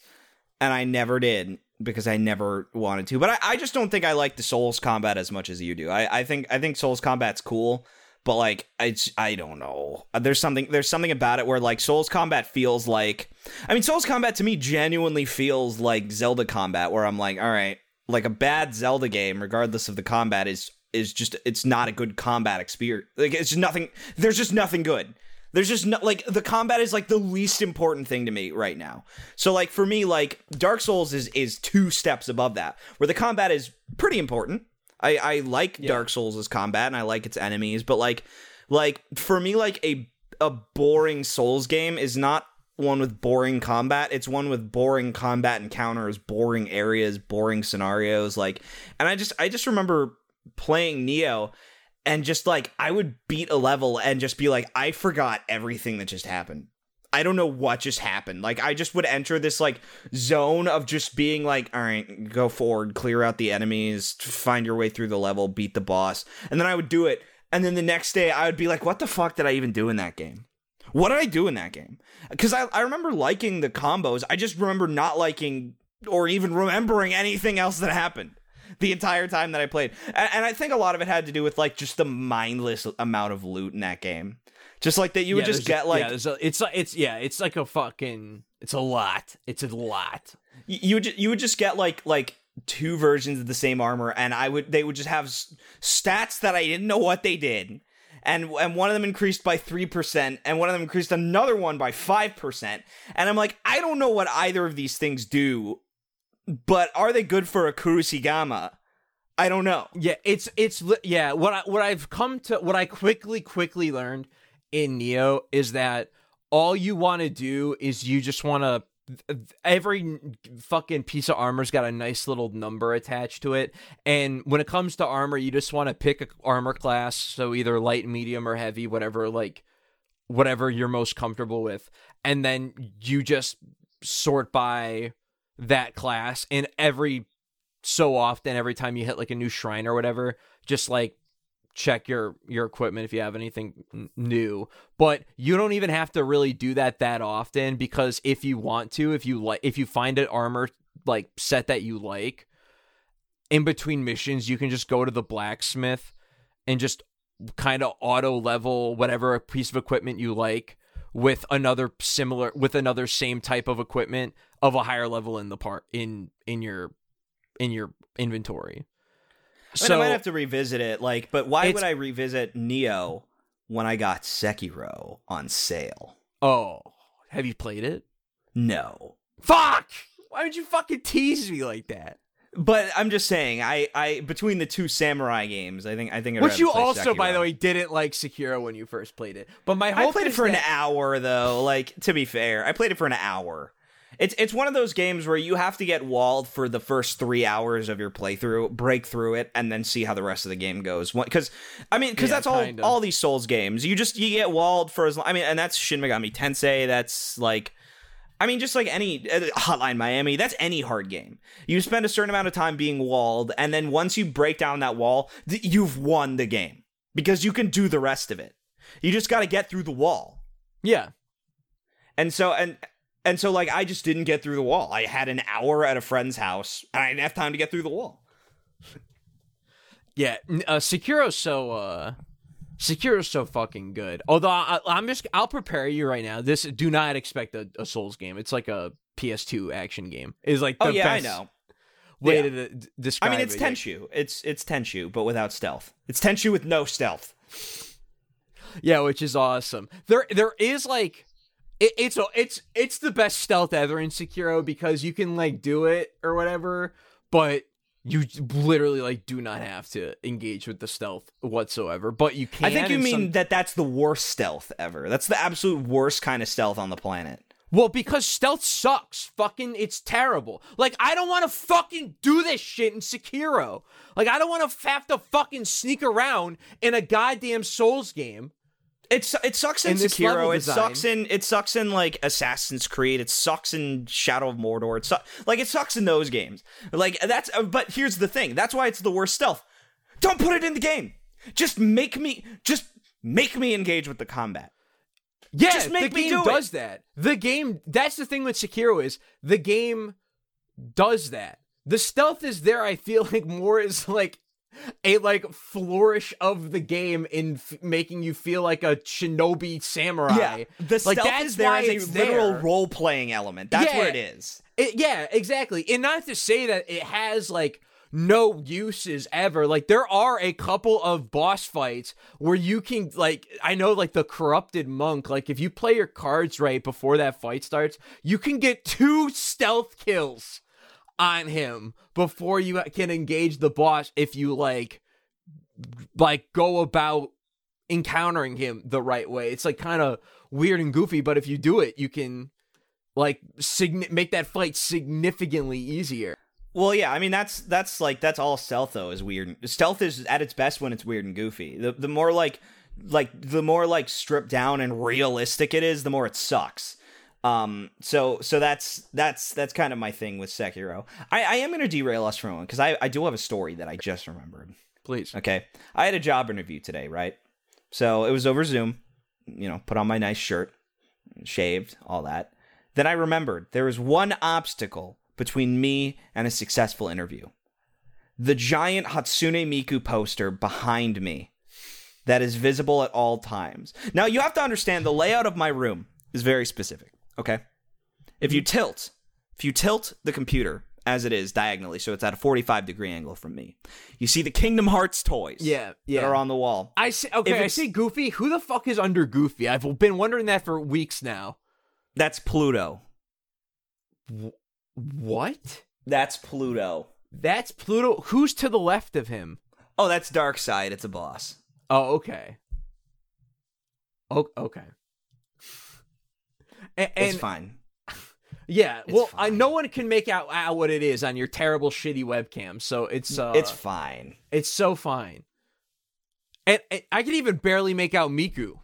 and I never did because I never wanted to. But I, I just don't think I like the Souls combat as much as you do. I, I think I think Souls combat's cool, but like it's I don't know. Uh, there's something there's something about it where like Souls combat feels like I mean Souls combat to me genuinely feels like Zelda combat where I'm like, all right, like a bad Zelda game, regardless of the combat, is is just it's not a good combat experience. Like it's just nothing. There's just nothing good. There's just no like the combat is like the least important thing to me right now. So like for me, like Dark Souls is is two steps above that, where the combat is pretty important. I I like yeah. Dark Souls' combat and I like its enemies, but like like for me, like a a boring Souls game is not one with boring combat. It's one with boring combat encounters, boring areas, boring scenarios. Like, and I just I just remember playing Nioh and just like I would beat a level and just be like, I forgot everything that just happened. I don't know what just happened. Like I just would enter this like zone of just being like, all right, go forward, clear out the enemies, find your way through the level, beat the boss, and then I would do it. And then the next day I would be like, what the fuck did I even do in that game? What did I do in that game? Because I, I remember liking the combos. I just remember not liking or even remembering anything else that happened the entire time that I played. And, and, I think a lot of it had to do with like just the mindless amount of loot in that game. Just like that you would just get like yeah, a, it's it's yeah, it's like a fucking it's a lot. It's a lot. You would you would just get like like two versions of the same armor and I would they would just have stats that I didn't know what they did and and one of them increased by 3% and one of them increased another one by 5%. And I'm like, I don't know what either of these things do but are they good for a Kusarigama? I don't know. Yeah, it's it's yeah. What I what I've come to what I quickly quickly learned in Nioh is that all you want to do is you just want to every fucking piece of armor's got a nice little number attached to it. And when it comes to armor you just want to pick a armor class so either light medium or heavy whatever like whatever you're most comfortable with. And then you just sort by that class and every so often every time you hit like a new shrine or whatever just like check your your equipment if you have anything n- new but you don't even have to really do that that often because if you want to if you like if you find an armor like set that you like in between missions you can just go to the blacksmith and just kind of auto level whatever piece of equipment you like with another similar with another same type of equipment of a higher level in the part in in your in your inventory I, mean, I might have to revisit it. Like, but why would I revisit Nioh when I got Sekiro on sale? Oh, have you played it? No. Fuck! Why would you fucking tease me like that? But I'm just saying, I, I between the two samurai games, I think I think. I'd Which you also, by the way, didn't like Sekiro when you first played it. But my hope I played it for an hour though. Like to be fair, I played it for an hour. It's it's one of those games where you have to get walled for the first three hours of your playthrough, break through it, and then see how the rest of the game goes. Because I mean, because Yeah, that's all kinda. all these Souls games. You just you get walled for as long. I mean, and that's Shin Megami Tensei. That's like. I mean, just like any uh, Hotline Miami, that's any hard game. You spend a certain amount of time being walled, and then once you break down that wall, th- you've won the game because you can do the rest of it. You just got to get through the wall. Yeah. And so and and so like I just didn't get through the wall. I had an hour at a friend's house and I didn't have time to get through the wall. Yeah. Uh, Sekiro's so, uh, Sekiro's so fucking good. Although I, I'm just, I'll prepare you right now. This, do not expect a, a Souls game. It's like a PS2 action game. Is like the oh yeah, I know. way Yeah. to d- describe I mean it's it. Tenchu. It's it's Tenchu but without stealth. It's Tenchu with no stealth. Yeah, which is awesome. There, there is like, it, it's it's it's the best stealth ever in Sekiro because you can like do it or whatever, but you literally like do not have to engage with the stealth whatsoever. But you can. I think you mean some- that that's the worst stealth ever. That's the absolute worst kind of stealth on the planet. well because stealth sucks. Fucking, it's terrible. Like I don't want to fucking do this shit in Sekiro. Like I don't want to have to fucking sneak around in a goddamn Souls game. It's it sucks in, In Sekiro. It design- sucks in it sucks in like Assassin's Creed. It sucks in Shadow of Mordor. It su- like it sucks in those games. Like that's uh, but here's the thing. That's why it's the worst stealth. Don't put it in the game. Just make me just make me engage with the combat. Yeah, Just make the me game do it. does that. The game that's the thing with Sekiro is the game does that. The stealth is there. I feel like more is like a like flourish of the game in f- making you feel like a shinobi samurai. Yeah, the like stealth that's is there as a literal role playing element. That's Yeah. what it is. It- yeah, exactly. And not to say that it has like no uses ever. Like there are a couple of boss fights where you can like I know like the corrupted monk, like if you play your cards right before that fight starts, you can get two stealth kills on him before you can engage the boss if you like like go about encountering him the right way. It's like kind of weird and goofy, but if you do it, you can like signi- make that fight significantly easier. Well, yeah, I mean that's that's like that's all stealth though is weird. Stealth is at its best when it's weird and goofy. The the more like like the more like stripped down and realistic it is, the more it sucks. Um, so so that's that's that's kind of my thing with Sekiro. I, I am gonna derail us from one because I I do have a story that I just remembered. Please. Okay, I had a job interview today, right? So it was over Zoom. You know, put on my nice shirt, shaved, all that. Then I remembered there was one obstacle between me and a successful interview. The giant Hatsune Miku poster behind me that is visible at all times. Now, you have to understand the layout of my room is very specific, okay? If you tilt, if you tilt the computer as it is diagonally, so it's at a 45 degree angle from me, you see the Kingdom Hearts toys Yeah, yeah. that are on the wall. I see. Okay. I say Goofy. Who the fuck is under Goofy? I've been wondering that for weeks now. That's Pluto. What? That's Pluto. That's Pluto. Who's to the left of him? Oh, that's Dark Side. It's a boss. Oh, okay. Oh, okay. And, It's fine. yeah, It's well, I, no one can make out, out what it is on your terrible, shitty webcam. So it's uh, it's fine. it's so fine. And, and I can even barely make out Miku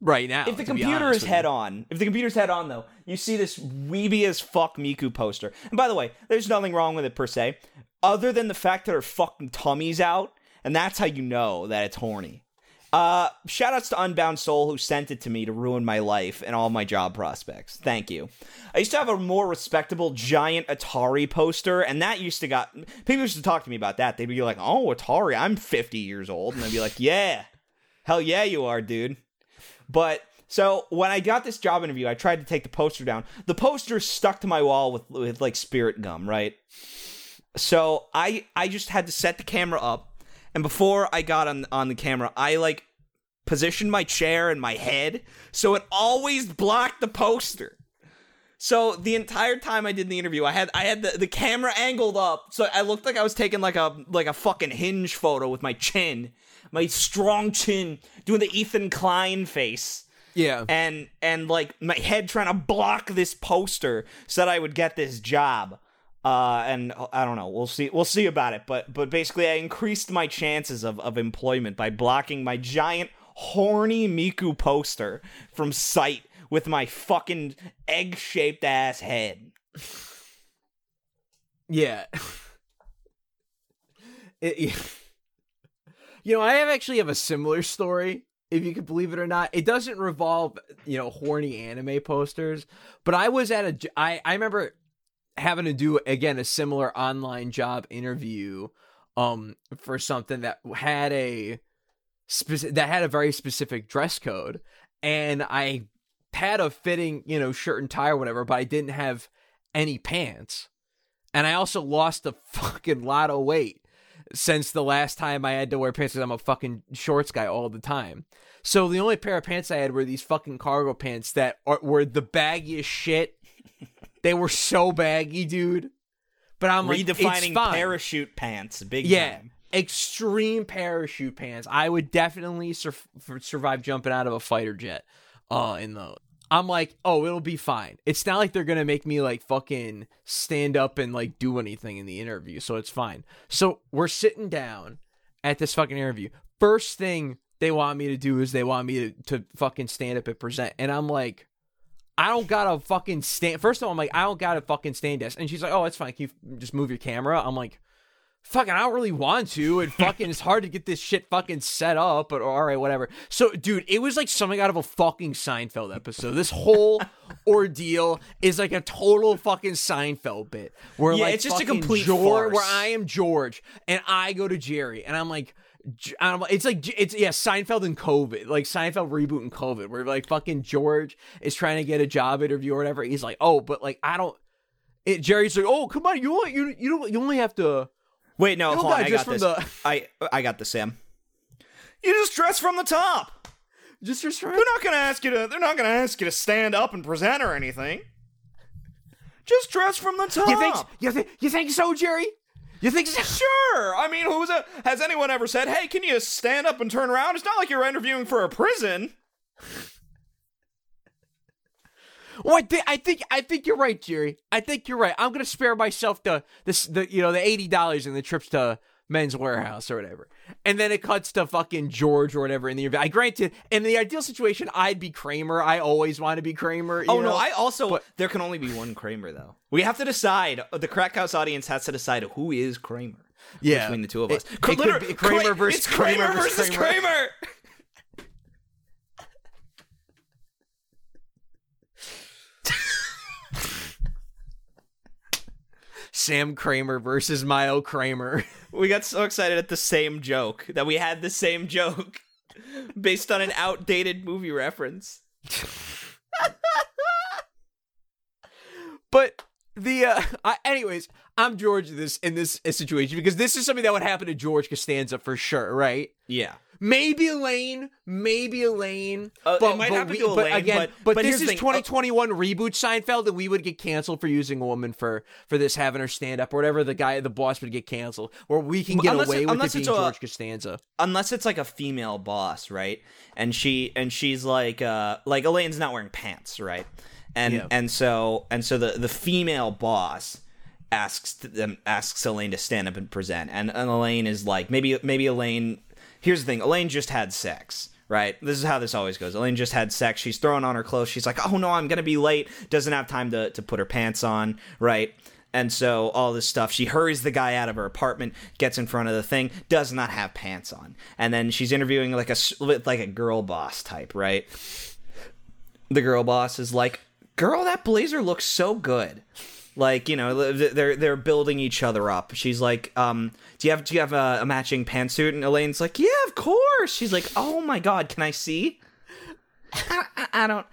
right now. If the computer is head on, if the computer's head on though, you see this weeby as fuck Miku poster. And by the way, there's nothing wrong with it per se, other than the fact that her fucking tummy's out, and that's how you know that it's horny. Uh, shoutouts to Unbound Soul who sent it to me to ruin my life and all my job prospects. Thank you. I used to have a more respectable giant Atari poster, and that used to got people used to talk to me about that. They'd be like, "Oh, Atari, I'm 50 years old," and I'd be like, "Yeah, hell yeah, you are, dude." But so when I got this job interview, I tried to take the poster down. The poster stuck to my wall with with like spirit gum, right? So I I just had to set the camera up, and before I got on on the camera, I like positioned my chair and my head so it always blocked the poster. So the entire time I did the interview, I had I had the, the camera angled up, so I looked like I was taking like a like a fucking hinge photo with my chin, my strong chin, doing the Ethan Klein face yeah, and and like my head trying to block this poster so that I would get this job. Uh, and I don't know. We'll see. We'll see about it. But but basically, I increased my chances of of employment by blocking my giant horny Miku poster from sight with my fucking egg shaped ass head. yeah. It- you know, I have actually have a similar story. If you could believe it or not, it doesn't revolve, you know, horny anime posters. But I was at a, I I remember having to do again a similar online job interview, um, for something that had a specific that had a very specific dress code, and I had a fitting, you know, shirt and tie or whatever, but I didn't have any pants, and I also lost a fucking lot of weight since the last time I had to wear pants because I'm a fucking shorts guy all the time. So the only pair of pants I had were these fucking cargo pants that are, were the baggiest shit. They were so baggy, dude. But I'm like, it's Redefining fine. parachute pants, big Yeah, time. extreme parachute pants. I would definitely sur- survive jumping out of a fighter jet. Uh, in those. I'm like, oh, it'll be fine. It's not like they're gonna make me like fucking stand up and like do anything in the interview, so it's fine. So we're sitting down at this fucking interview. First thing they want me to do is they want me to, to fucking stand up and present, and I'm like, I don't got a fucking stand. First of all, I'm like, I don't got a fucking stand desk, and she's like, oh, it's fine. Can you just move your camera? I'm like, fucking I don't really want to. And fucking it's hard to get this shit fucking set up, but all right, whatever. So, dude, it was like something out of a fucking Seinfeld episode. This whole ordeal is like a total fucking Seinfeld bit. Where Yeah, like it's just a complete George, where. I am George and I go to Jerry and I'm like it's like it's yeah Seinfeld and COVID like Seinfeld reboot and COVID where like fucking George is trying to get a job interview or whatever he's like oh but like I don't it, Jerry's like oh come on you only you you don't you only have to Wait, no, hold on. I just got from this. I I got this, Sam. You just dress from the top. just just They're not gonna ask you to. They're not gonna ask you to stand up and present or anything. Just dress from the top. you think you think you think so Jerry you think so Sure. I mean, who's a, has anyone ever said, "Hey, can you stand up and turn around"? It's not like you're interviewing for a prison. Well, I think I think I think you're right, Jerry. I think you're right. I'm gonna spare myself the this the you know the eighty dollars and the trips to Men's Wearhouse or whatever, and then it cuts to fucking George or whatever in the. I granted, in the ideal situation, I'd be Kramer. I always want to be Kramer. you Oh no. I also But- there can only be one Kramer though. We have to decide. The Crack House audience has to decide who is Kramer. yeah between the two of It- us. it could be Kramer versus it's Kramer versus Kramer. Kramer. Sam Kramer versus Mile Kramer. We got so excited at the same joke that we had the same joke based on an outdated movie reference. But the uh I, anyways, I'm George in this in this situation because this is something that would happen to George Costanza for sure, right? Yeah. Maybe Elaine, maybe Elaine. Uh, it might happen to Elaine, again, but- but, but this is uh, 2021 reboot Seinfeld, and we would get canceled for using a woman for for this having her stand up or whatever. The guy, the boss, would get canceled, or we can get Unless away it- with it being a- George Costanza. unless it's like a female boss, right? And she and she's like uh like Elaine's not wearing pants, right? And Yeah. and so and so the the female boss asks them asks Elaine to stand up and present. And, and Elaine is like maybe maybe Elaine Here's the thing, Elaine just had sex. Right? This is how this always goes. Elaine just had sex. She's throwing on her clothes. She's like, "Oh no, I'm to be late." Doesn't have time to to put her pants on, right? And so all this stuff, she hurries the guy out of her apartment, gets in front of the thing, does not have pants on, and then she's interviewing like a like a girl boss type, right? The girl boss is like, "Girl, that blazer looks so good." Like you know, they're they're building each other up. She's like, um, "Do you have do you have a, a matching pantsuit?" And Elaine's like, "Yeah, of course." She's like, "Oh my god, can I see?" I, I, don't.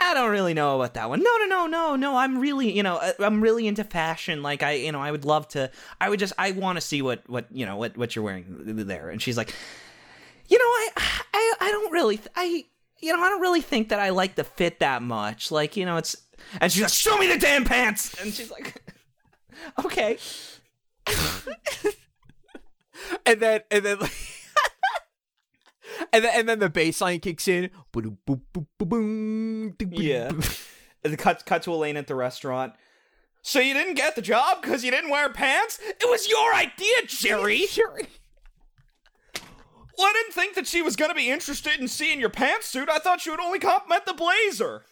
I don't really know about that one. No, no, no, no, no. I'm really, you know, I- I'm really into fashion. Like, I, you know, I would love to. I would just, I want to see what, what, you know, what, what you're wearing there. And she's like, you know, I, I, I don't really, I, you know, I don't really think that I like the fit that much. Like, you know, it's. And she's like, show me the damn pants. And she's like, okay. and then and then and then and then the bass line kicks in. Yeah. The cut cut to Elaine at the restaurant. So you didn't get the job because you didn't wear pants? It was your idea, Jerry. Jerry. Well, I didn't think that she was gonna be interested in seeing your pantsuit. I thought she would only compliment the blazer.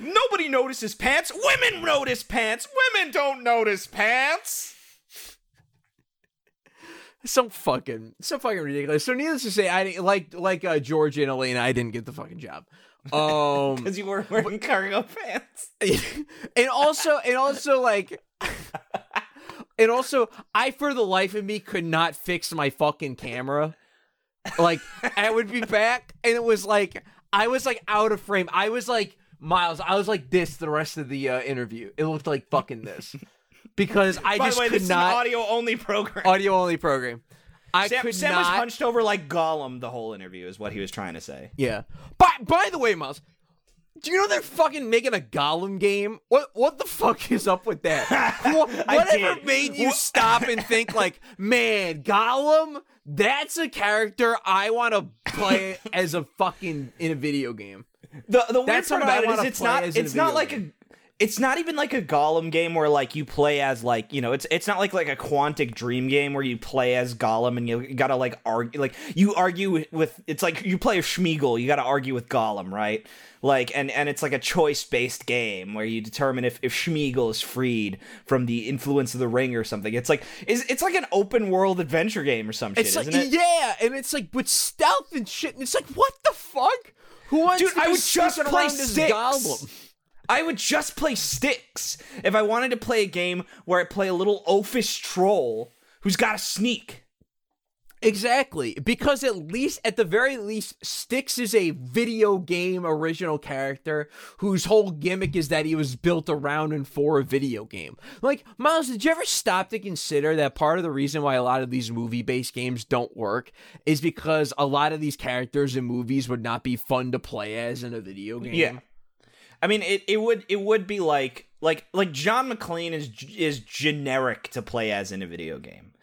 Nobody notices pants. Women notice pants. Women don't notice pants. So fucking so fucking ridiculous. So needless to say, I didn't- like like uh, George and Elena, I didn't get the fucking job. Um Because you weren't wearing cargo pants. and also and also like and also I for the life of me could not fix my fucking camera. Like I would be back and it was like I was like out of frame. I was like Miles, I was like this the rest of the uh, interview. It looked like fucking this. Because I By just the way, could this not is an audio only program. audio only program. I Sam, could Sam not was hunched over like Gollum the whole interview, is what he was trying to say. Yeah. By by the way, Miles, do you know they're fucking making a Gollum game? What what the fuck is up with that? What, whatever did. made you stop and think like, man, Gollum? That's a character I want to play as a fucking in a video game. The the weird part about it is it's not as in a it's not like game. a it's not even like a Gollum game where like you play as like you know it's it's not like like a Quantic Dream game where you play as Gollum and you gotta like argue like you argue with, it's like you play a Smeagol you gotta argue with Gollum right like and and it's like a choice based game where you determine if if Smeagol is freed from the influence of the ring or something it's like is it's like an open world adventure game or some shit It's like isn't it yeah, and it's like with stealth and shit, and it's like what the fuck? Who wants Dude, to I would just play Styx. I would just play Styx if I wanted to play a game where I play a little oafish troll who's got to sneak. Exactly, because at least, at the very least, Styx is a video game original character whose whole gimmick is that he was built around and for a video game. Like, Miles, did you ever stop to consider that part of the reason why a lot of these movie based games don't work is because a lot of these characters in movies would not be fun to play as in a video game? Yeah. I mean, it, it would it would be like like like John McClane is is generic to play as in a video game.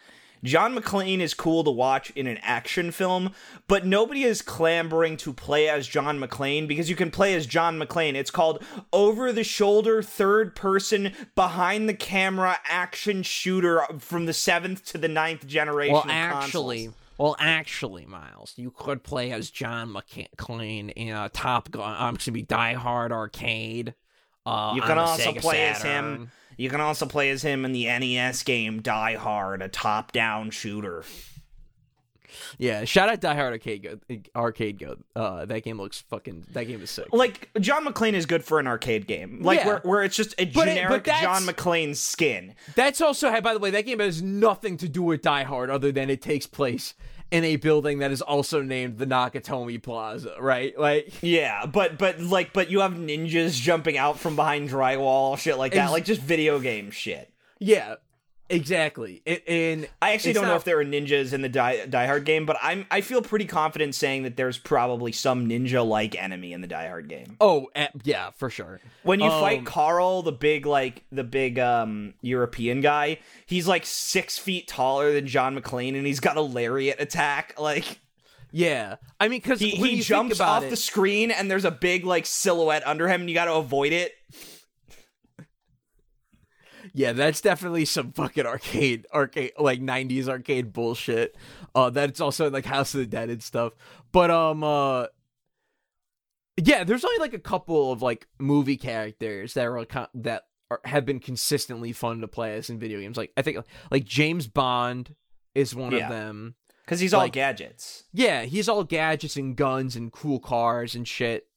John McClane is cool to watch in an action film, but nobody is clamoring to play as John McClane because you can play as John McClane. It's called over the shoulder, third person, behind the camera action shooter from the seventh to the ninth generation. Well, actually, consoles. well, actually, Miles, you could play as John McClane in a Top Gun. Um, excuse me, Die Hard Arcade. Uh, You can also play as him. You can also play as him in the NES game Die Hard, a top-down shooter. Yeah, shout out Die Hard Arcade Go. Arcade Go. Uh, that game looks fucking. That game is sick. Like John McClane is good for an arcade game, like Yeah. where, where it's just a But generic that's- John McClane skin. That's also. By the way, that game has nothing to do with Die Hard other than it takes place in a building that is also named the Nakatomi Plaza, right? Like Yeah, but but like but you have ninjas jumping out from behind drywall, shit like that, like just video game shit. yeah, exactly. It, and I actually don't know if there are ninjas in the Die, Die Hard game, but I'm I feel pretty confident saying that there's probably some ninja like enemy in the Die Hard game. oh eh, yeah, for sure. When you Um, fight Carl, the big like the big um European guy, he's like six feet taller than John McClane, and he's got a lariat attack. Like Yeah, I mean, because he, he jumps off it, the screen, and there's a big like silhouette under him, and you got to avoid it. Yeah, that's definitely some fucking arcade, arcade, like '90s arcade bullshit. Uh, that's also like House of the Dead and stuff. But um, uh, yeah, there's only like a couple of like movie characters that are that are, have been consistently fun to play as in video games. Like I think like James Bond is one Yeah. of them. Because he's all gadgets. Yeah, he's all gadgets and guns and cool cars and shit.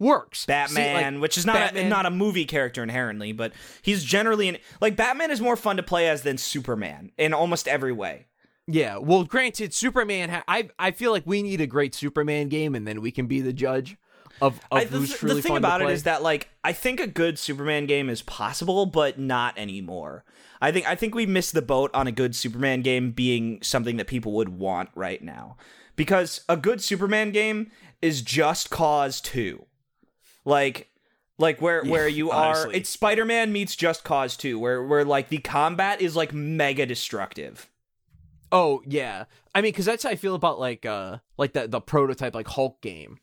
Works. See, like, Batman, which is not a, not a movie character inherently, but he's generally an, like Batman is more fun to play as than Superman in almost every way. Yeah, well, granted, Superman. Ha- I I feel like we need a great Superman game, and then we can be the judge of, of I, the, who's truly the thing fun about to it is that like I think a good Superman game is possible, but not anymore. I think I think we missed the boat on a good Superman game being something that people would want right now, because a good Superman game is Just Cause Two, like like where Yeah, where you are. honestly. It's Spider Man meets Just Cause Two, where where like the combat is like mega destructive. oh yeah, I mean, because that's how I feel about like uh like the the prototype like Hulk game,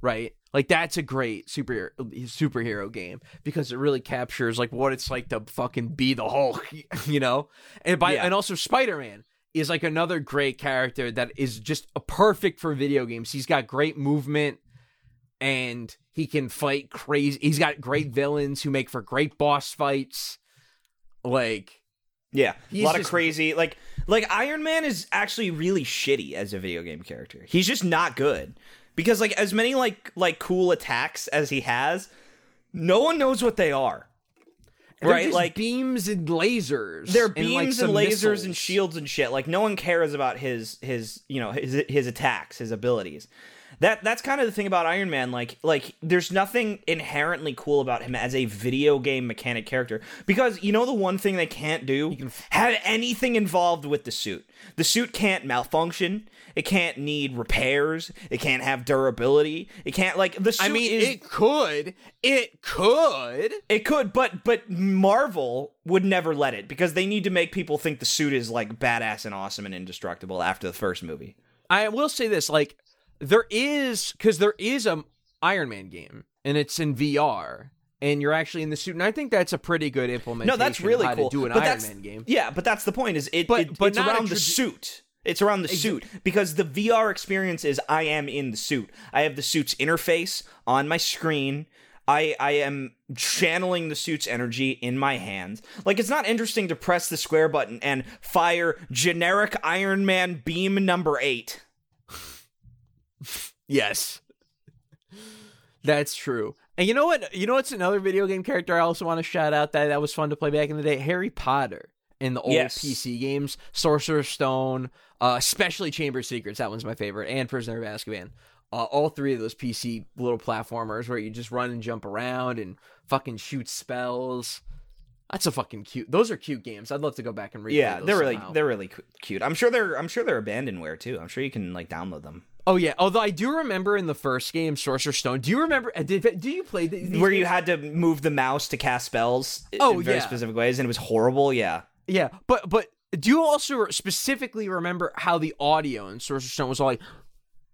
right? Like that's a great superhero superhero game because it really captures like what it's like to fucking be the Hulk, you know. And by Yeah. and also Spider Man is like another great character that is just a perfect for video games. He's got great movement and he can fight crazy. He's got great villains who make for great boss fights. Like Yeah, a lot of crazy like like Iron Man is actually really shitty as a video game character. He's just not good because like as many like like cool attacks as he has, no one knows what they are. right, just like beams and lasers. they're and, like, beams and, lasers missiles. and shields and shit. Like no one cares about his his you know his his attacks, his abilities. That that's kind of the thing about Iron Man. Like like there's nothing inherently cool about him as a video game mechanic character because you know the one thing they can't do have anything involved with the suit. The suit can't malfunction. It can't need repairs. It can't have durability. It can't like the suit I mean, is it could. It could. it could, but but Marvel would never let it because they need to make people think the suit is like badass and awesome and indestructible after the first movie. I will say this: like, there is because there is a Iron Man game, and it's in VR, and you're actually in the suit, and I think that's a pretty good implementation. No, that's of really how cool. to do an but Iron Man game. Yeah, but that's the point. Is it? But- it- but it's around the suit. It's around the suit because the VR experience is I am in the suit. I have the suit's interface on my screen. I I am channeling the suit's energy in my hands. Like it's not interesting to press the square button and fire generic Iron Man beam number 8. Yes, that's true. And you know what? You know what's another video game character I also want to shout out that that was fun to play back in the day? Harry Potter in the old Yes. PC games, Sorcerer's Stone, uh, especially Chamber of Secrets. That one's my favorite, and Prisoner of Azkaban. Uh, all three of those PC little platformers where you just run and jump around and fucking shoot spells. That's a fucking cute. Those are cute games. I'd love to go back and read. Yeah, those they're really somehow. they're really cu- cute. I'm sure they're I'm sure they're abandonware too. I'm sure you can like download them. Oh yeah. Although I do remember in the first game, Sorcerer's Stone. Do you remember? uh, Did do you play th- these Where you had to move the mouse to cast spells Oh, in very yeah. specific ways and it was horrible. Yeah. Yeah, but but do you also specifically remember how the audio in Sorcerer's Stone was all like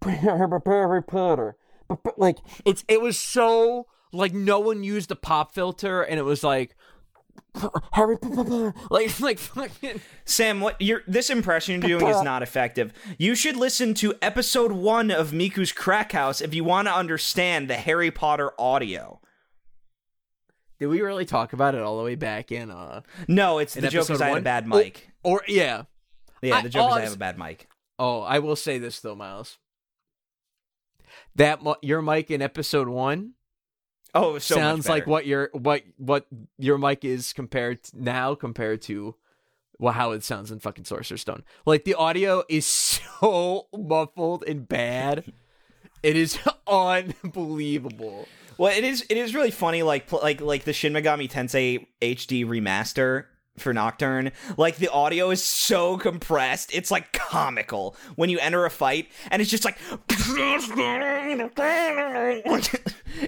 Harry Potter, like it's it was so like no one used a pop filter and it was like Harry Potter, like like fucking Sam, what your this impression you're doing is not effective. You should listen to episode one of Miku's Crack House if you want to understand the Harry Potter audio. Did we really talk about it all the way back in uh No, it's the joke is I had a bad mic. or yeah. yeah, I- the joke all is I I have a bad mic. Oh, I will say this though, Miles. That mi- your mic in episode 1 Oh, so sounds like what your what what your mic is compared to now compared to well, how it sounds in fucking Sorcerer's Stone. Like the audio is so muffled and bad. It is unbelievable. Well, it is. It is really funny. Like like like the Shin Megami Tensei HD remaster for Nocturne. Like the audio is so compressed, it's like comical when you enter a fight, and it's just like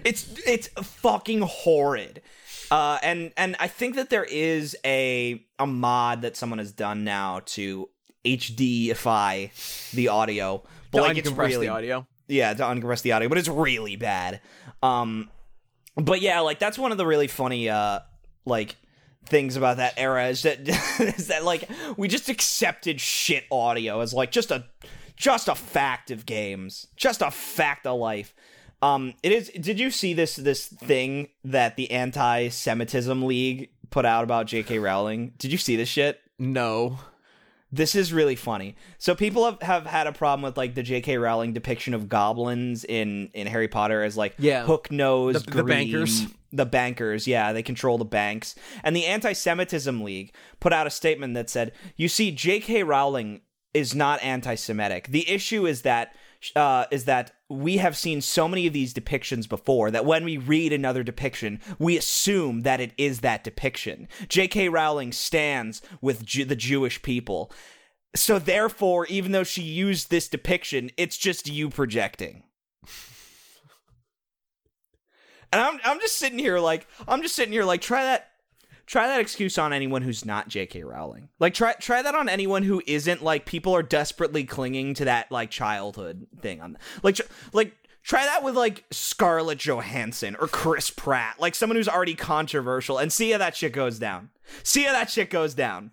it's it's fucking horrid. Uh, and and I think that there is a a mod that someone has done now to HDify the audio, but to like it's really the audio. Yeah, to uncompress the audio, but it's really bad. Um, but yeah, like that's one of the really funny uh like things about that era is that is that like we just accepted shit audio as like just a just a fact of games, just a fact of life. Um, it is. Did you see this this thing that the anti-Semitism League put out about J.K. Rowling? Did you see this shit? No. This is really funny. So people have, have had a problem with like the J.K. Rowling depiction of goblins in in Harry Potter as like yeah. hook nose, the, the bankers, the bankers. Yeah, they control the banks. And the Anti-Semitism League put out a statement that said, "You see, J.K. Rowling is not anti-Semitic. The issue is that." Uh, is that we have seen so many of these depictions before that when we read another depiction, we assume that it is that depiction. J.K. Rowling stands with the Jewish people. So therefore, even though she used this depiction, it's just you projecting. and I'm I'm just sitting here like I'm just sitting here like try that try that excuse on anyone who's not J.K. Rowling. Like try try that on anyone who isn't like people are desperately clinging to that like childhood thing on like like try that with like Scarlett Johansson or Chris Pratt, like someone who's already controversial and see how that shit goes down. See how that shit goes down.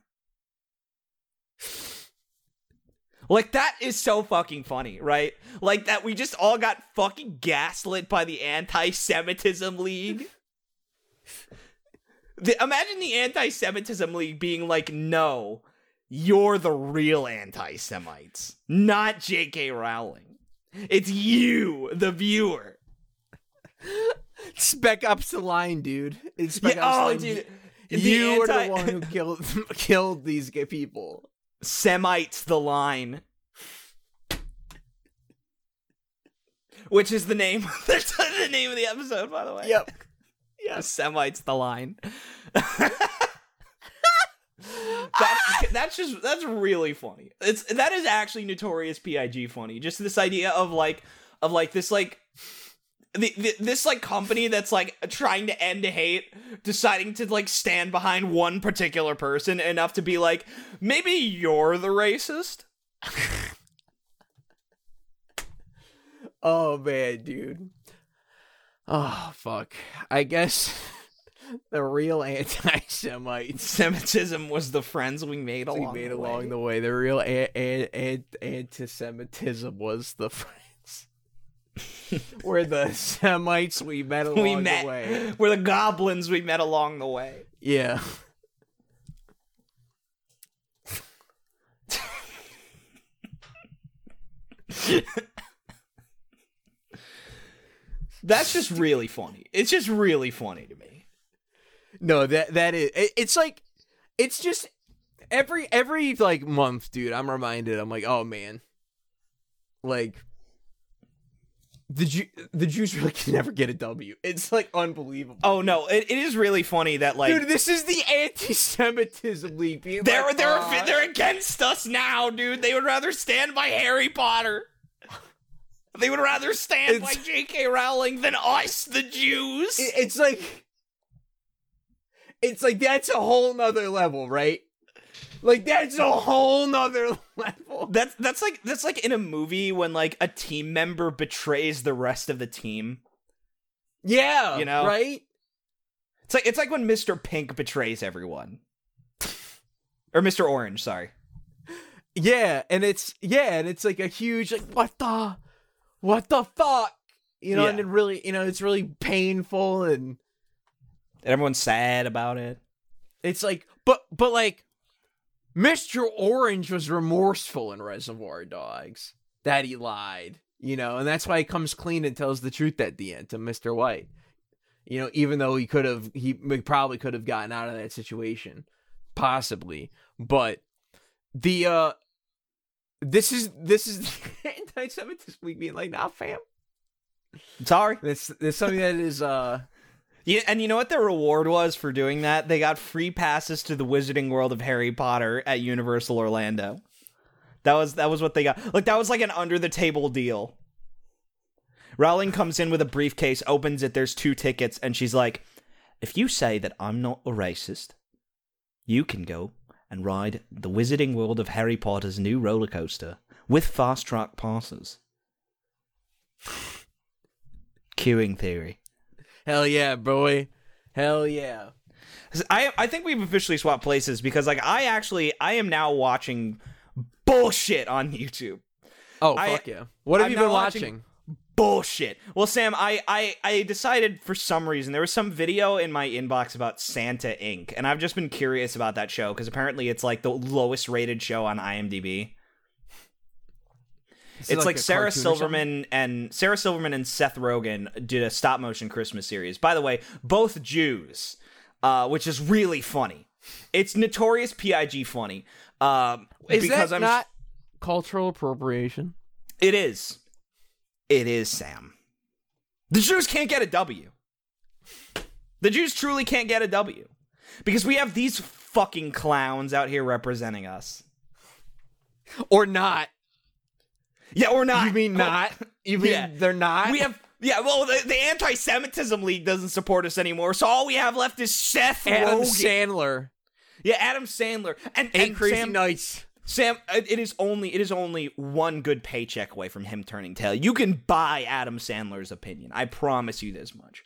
Like that is so fucking funny, right? Like that we just all got fucking gaslit by the anti-Semitism league. The, imagine the anti-Semitism league being like, "No, you're the real anti-Semites, not J.K. Rowling. It's you, the viewer." Spec up's the line, dude. It's Spec yeah, oh, line. dude. You anti- are the one who killed killed these people. Semites the line. Which is the name that's the name of the episode, by the way. Yep. Yeah. Semites the line. that, that's just that's really funny. It's that is actually notorious PIG funny. Just this idea of like of like this like the, the, this like company that's like trying to end hate deciding to like stand behind one particular person enough to be like maybe you're the racist oh man dude oh fuck i guess the real anti-Semites. Semitism was the friends we made along, we made the, along way. the way. The real a- a- a- anti-Semitism was the friends. We're the Semites we met along we met, the way. We're the goblins we met along the way. Yeah. That's just really funny. It's just really funny to me. No, that that is it, it's like it's just every every like month, dude, I'm reminded I'm like, "Oh man." Like the Jew, the Jews really can never get a W. It's like unbelievable. Oh no, it, it is really funny that like dude, this is the anti-Semitism league. Being they're like, they're they're against us now, dude. They would rather stand by Harry Potter. They would rather stand by J.K. Rowling than us, the Jews. It's like it's like that's a whole nother level, right? Like that's a whole nother level. That's that's like that's like in a movie when like a team member betrays the rest of the team. Yeah, you know, right? It's like it's like when Mr. Pink betrays everyone. or Mr. Orange, sorry. Yeah, and it's yeah, and it's like a huge like what the what the fuck? You know, yeah. and it really, you know, it's really painful and and everyone's sad about it. It's like, but but like, Mr. Orange was remorseful in Reservoir Dogs that he lied, you know, and that's why he comes clean and tells the truth at the end to Mr. White. You know, even though he could have, he probably could have gotten out of that situation, possibly, but the uh, this is this is anti-Semitism week being like, nah, fam. Sorry. This this something that is uh. Yeah, and you know what their reward was for doing that? They got free passes to the Wizarding World of Harry Potter at Universal Orlando. That was that was what they got. Like that was like an under the table deal. Rowling comes in with a briefcase, opens it, there's two tickets, and she's like, If you say that I'm not a racist, you can go and ride the Wizarding World of Harry Potter's new roller coaster with fast track passes. Queuing theory. Hell yeah, boy. Hell yeah. I I think we've officially swapped places because like I actually I am now watching bullshit on YouTube. Oh I- fuck yeah. What have I'm you been watching- watching? Bullshit. Well, Sam, I, I I decided for some reason there was some video in my inbox about Santa Inc. and I've just been curious about that show because apparently it's like the lowest rated show on IMDb. It's like, a Sarah cartoon or something? Silverman and Sarah Silverman and Seth Rogen did a stop motion Christmas series. By the way, both Jews, uh, which is really funny. It's notorious pig funny. Um, Is because that I'm not cultural appropriation? It is. It is, Sam. The Jews can't get a W. The Jews truly can't get a W. Because we have these fucking clowns out here representing us. Or not? Yeah, or not. You mean not? You mean Yeah. they're not? We have. Yeah, well, the, the Anti Semitism League doesn't support us anymore, so all we have left is Seth Adam Rogen. Sandler. yeah, Adam Sandler. And, Eight and crazy Sam, nights. Sam, it it is only it is only one good paycheck away from him turning tail. You can buy Adam Sandler's opinion. I promise you this much.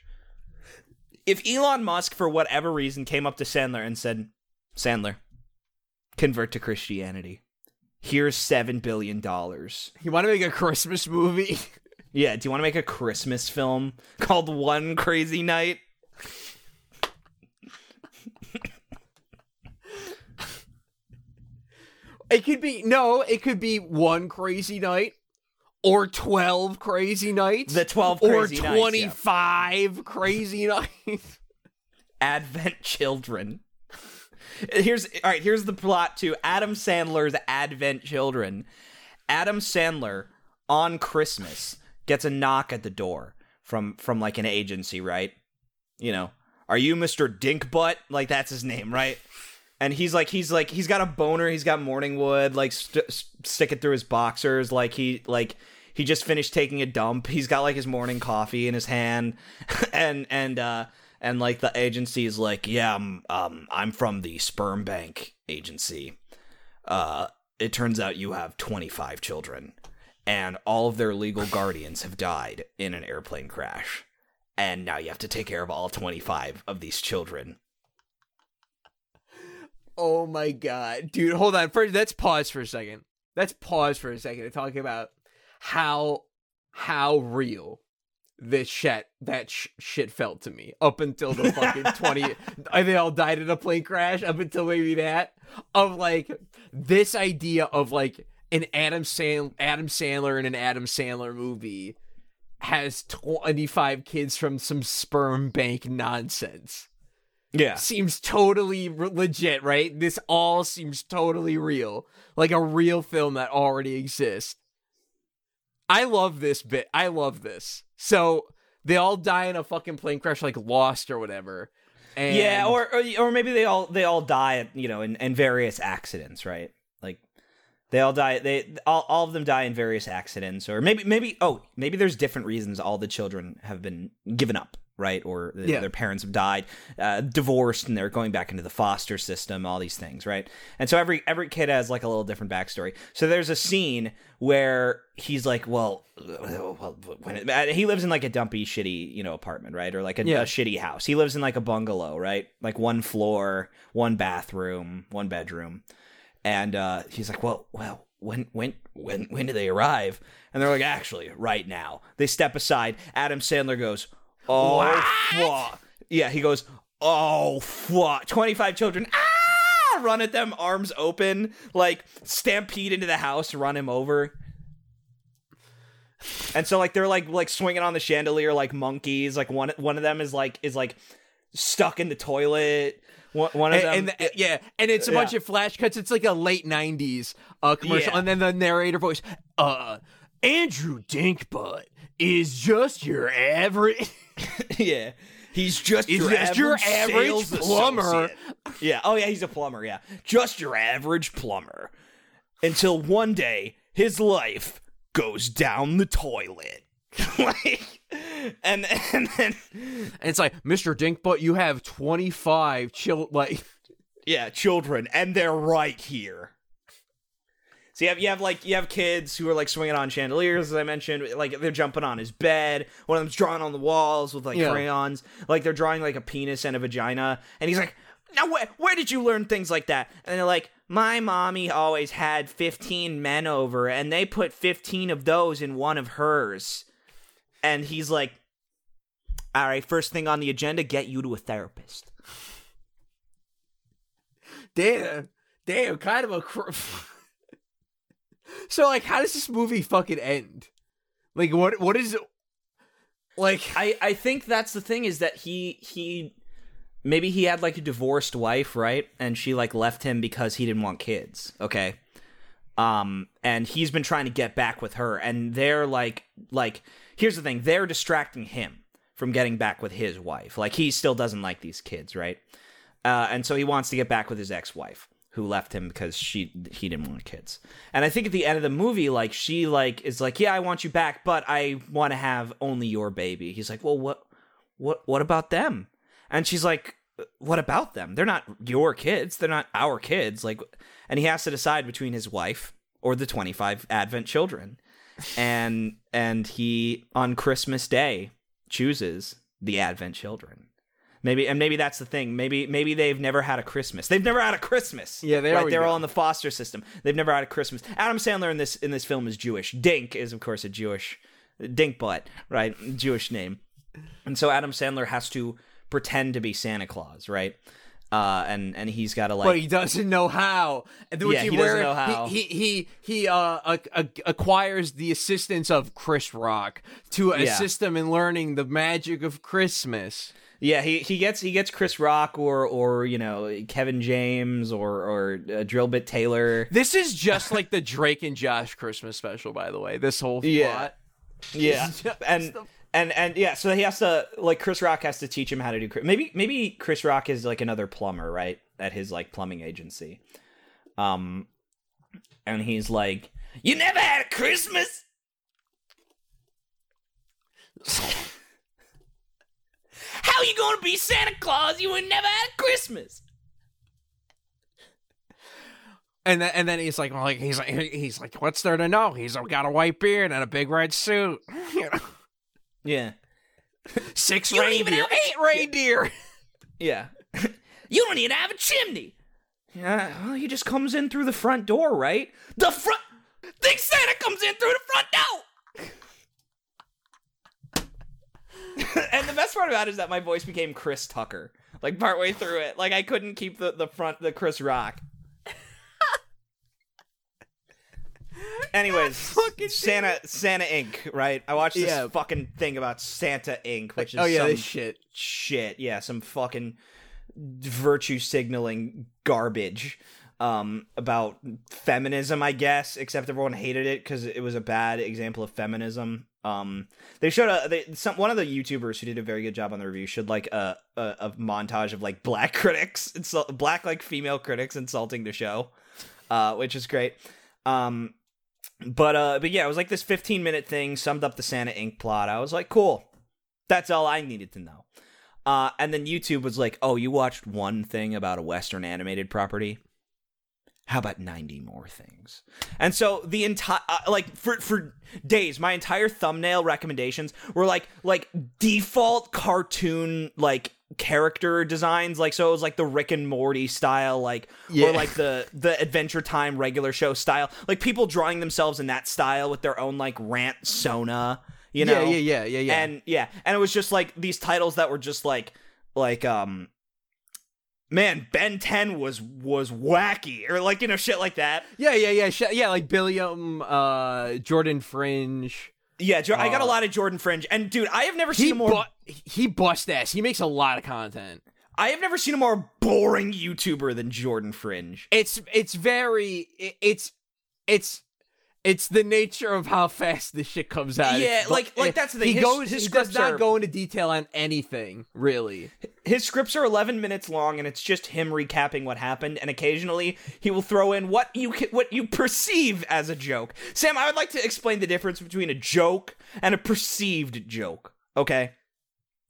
If Elon Musk, for whatever reason, came up to Sandler and said, "Sandler, convert to Christianity. Here's seven billion dollars. You want to make a Christmas movie? Yeah, do you want to make a Christmas film called One Crazy Night?" It could be no. It could be one crazy night, or twelve crazy nights, The 12 or Crazy Nights, yeah. twenty-five crazy nights. Advent Children. Here's all right. Here's the plot to Adam Sandler's Advent Children. Adam Sandler on Christmas gets a knock at the door from from like an agency, right? You know, are you Mister Dinkbutt? Like that's his name, right? And he's like, he's like, he's got a boner. He's got morning wood, like st- st- through his boxers. Like he, like he just finished taking a dump. He's got like his morning coffee in his hand, and and uh and like the agency is like, yeah, I'm um I'm from the sperm bank agency. Uh, it turns out you have 25 children, and all of their legal guardians have died in an airplane crash, and now you have to take care of all 25 of these children. Oh my god, dude! Hold on. First, let's pause for a second. Let's pause for a second to talk about how how real this shit that sh- shit felt to me up until the fucking twenty. they all died in a plane crash. Up until maybe that of like this idea of like an Adam Sand Adam Sandler in an Adam Sandler movie has twenty five kids from some sperm bank nonsense Yeah. seems totally re- legit, right? This all seems totally real, like a real film that already exists. I love this bit. I love this. So they all die in a fucking plane crash, like Lost or whatever. And Yeah, or, or or maybe they all they all die, you know, in, in various accidents, right? Like they all die. They all, all of them die in various accidents, or maybe maybe oh maybe there's different reasons all the children have been given up, right? Or th- Yeah. their parents have died, uh, divorced, and they're going back into the foster system. All these things, right? And so every every kid has like a little different backstory. So there's a scene where he's like, well, well when it, uh, he lives in like a dumpy, shitty, you know, apartment, right? Or like a, Yeah. a shitty house. He lives in like a bungalow, right? Like one floor, one bathroom, one bedroom. And uh, he's like, well, well, when, when, when, when do they arrive? And they're like, actually, right now. They step aside. Adam Sandler goes, oh, fuck. Yeah, he goes, oh, fuck. 25 children, ah, run at them, arms open, like stampede into the house, run him over. And so like they're like like swinging on the chandelier like monkeys. Like one one of them is like is like stuck in the toilet. One, one of them, and, and yeah, and it's a Yeah. bunch of flash cuts. It's like a late '90s uh, commercial, Yeah. and then the narrator voice, uh, Andrew Dinkbutt is just your average. yeah, he's just He's your just average, your average plumber. associate. Yeah. Oh yeah, he's a plumber. Yeah, just your average plumber. Until one day, his life goes down the toilet. like, and and then And it's like, Mr. Dinkbutt, you have 25 chill like yeah, children, and they're right here. So you have you have like you have kids who are like swinging on chandeliers, as I mentioned, like they're jumping on his bed. One of them's drawing on the walls with like Yeah. crayons, like they're drawing like a penis and a vagina. And he's like, "Now where where did you learn things like that?" And they're like, "My mommy always had fifteen men over, and they put fifteen of those in one of hers." And he's like, "All right, first thing on the agenda, get you to a therapist." damn, damn, kind of a cr- So like how does this movie fucking end? Like what what is like I I think that's the thing is that he he maybe he had like a divorced wife, right? And she like left him because he didn't want kids, okay? Um and he's been trying to get back with her and they're like like here's the thing, they're distracting him from getting back with his wife. Like he still doesn't like these kids, right? Uh and so he wants to get back with his ex-wife who left him because she he didn't want kids. And I think at the end of the movie like she like is like, "Yeah, I want you back, but I want to have only your baby." He's like, "Well, what what what about them?" And she's like, "What about them? They're not your kids. They're not our kids." Like and he has to decide between his wife or the 25 advent children. And and he on Christmas day chooses the advent children. Maybe and maybe that's the thing. Maybe maybe they've never had a Christmas. They've never had a Christmas. Yeah, there right. They're go. all in the foster system. They've never had a Christmas. Adam Sandler in this in this film is Jewish. Dink is of course a Jewish Dink butt, right? Jewish name. And so Adam Sandler has to pretend to be Santa Claus, right? Uh, and and he's got to like but he doesn't know how. Yeah, he doesn't know how. He he he, he uh, ac- ac- acquires the assistance of Chris Rock to Yeah. assist him in learning the magic of Christmas. Yeah, he, he gets he gets Chris Rock or or you know Kevin James or or uh, Drillbit Taylor. This is just like the Drake and Josh Christmas special, by the way. This whole Yeah. plot. Yeah, just and the- and and yeah, so he has to like Chris Rock has to teach him how to do. Maybe maybe Chris Rock is like another plumber, right, at his like plumbing agency. Um, and he's like, "You never had a Christmas." How are you gonna be Santa Claus? You ain't never had a Christmas. And then, and then he's like, well, like he's like, he's like, what's there to know? He's got a white beard and a big red suit. You know, Yeah, six You don't even reindeer, have- eight reindeer. yeah. you don't even have a chimney. Yeah, well, he just comes in through the front door, right? The front. Think Santa comes in through the front door. and the best part about it is that my voice became Chris Tucker, like partway through it. Like I couldn't keep the the front the Chris Rock. Anyways, Santa Santa Inc. Right? I watched this Yeah. fucking thing about Santa Inc., which is oh yeah, shit. shit. Yeah, some fucking virtue signaling garbage um about feminism, I guess, except everyone hated it cuz it was a bad example of feminism. Um they showed a they, some one of the YouTubers who did a very good job on the review showed like a a, a montage of like black critics insult black like female critics insulting the show. Uh which is great. Um but uh but yeah, it was like this 15 minute thing summed up the Santa Inc plot. I was like, "Cool. That's all I needed to know." Uh, and then YouTube was like, "Oh, you watched one thing about a Western animated property? How about ninety more things?" And so the entire, uh, like for for days, my entire thumbnail recommendations were like like default cartoon like character designs, like so it was like the Rick and Morty style, like Yeah. or like the the Adventure Time regular show style, like people drawing themselves in that style with their own like rant sona. You know, yeah, yeah, yeah, yeah, yeah. and yeah and it was just like these titles that were just like like um man ben 10 was was wacky or like you know shit like that yeah, yeah, yeah, sh- yeah, like Billiam, uh, Jordan Fringe. Yeah, jo- I got a Uh, lot of Jordan Fringe, and dude, I have never seen a more. bu- he bust ass. He makes a lot of content. I have never seen a more boring YouTuber than Jordan Fringe. It's it's very it- it's it's it's the nature of how fast this shit comes out. Yeah, It's- like- like eh, that's the thing. He His- goes. his he does not are- go into detail on anything really. His scripts are 11 minutes long, and it's just him recapping what happened. And occasionally, he will throw in what you what you perceive as a joke. Sam, I would like to explain the difference between a joke and a perceived joke. Okay.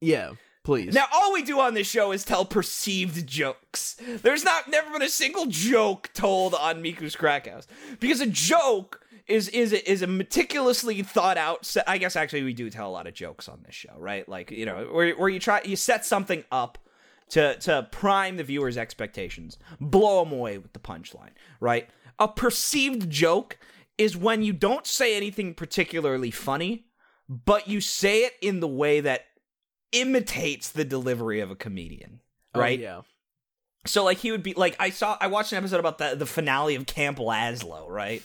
Yeah, please. Now, all we do on this show is tell perceived jokes. There's not never been a single joke told on Miku's Crack House because a joke is is a, is a meticulously thought out. Se- I guess actually we do tell a lot of jokes on this show, right? Like you know, where where you try you set something up to to prime the viewer's expectations, blow them away with the punchline, right? A perceived joke is when you don't say anything particularly funny, but you say it in the way that imitates the delivery of a comedian, Oh, right? yeah. So like he would be like I saw I watched an episode about the the finale of Camp Lazlo, right?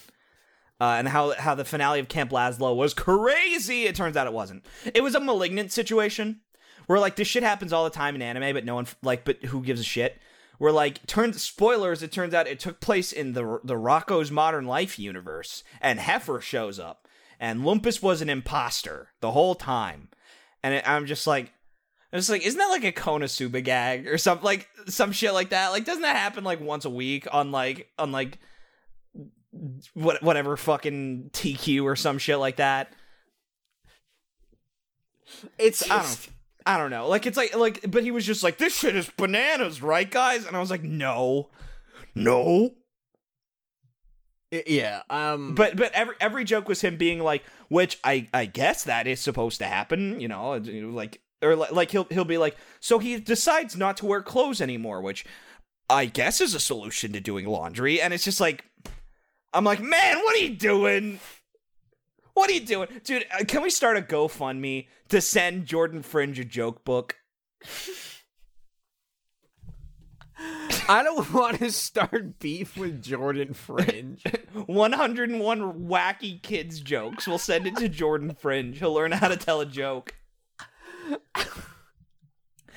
Uh, and how how the finale of Camp Lazlo was crazy. It turns out it wasn't. It was a malignant situation where like this shit happens all the time in anime, but no one like but who gives a shit? Where like turns spoilers, it turns out it took place in the the Rocko's Modern Life universe, and Heffer shows up, and Lumpus was an imposter the whole time, and it, I'm just like. I'm just like, isn't that like a Konosuba gag or something like some shit like that? Like, doesn't that happen like once a week on like on like what whatever fucking TQ or some shit like that? It's I don't I don't know. Like it's like like but he was just like this shit is bananas, right guys? And I was like, "No. No." yeah. Um. But but every every joke was him being like, which I I guess that is supposed to happen, you know, like or li- like he'll he'll be like, so he decides not to wear clothes anymore, which I guess is a solution to doing laundry, and it's just like, I'm like, man, what are you doing? What are you doing, dude? uh, Can we start a GoFundMe to send Jordan Fringe a joke book? I don't want to start beef with Jordan Fringe. 101 wacky kids jokes. We'll send it to Jordan Fringe. He'll learn how to tell a joke.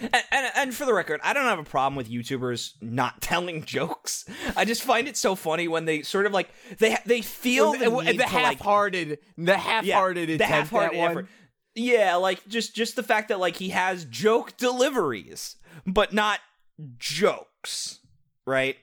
And, and, and for the record, I don't have a problem with YouTubers not telling jokes. I just find it so funny when they sort of like they they feel the, the, the like, half-hearted, the half-hearted the attempt half-hearted effort. Yeah, like just just the fact that like he has joke deliveries, but not jokes, right?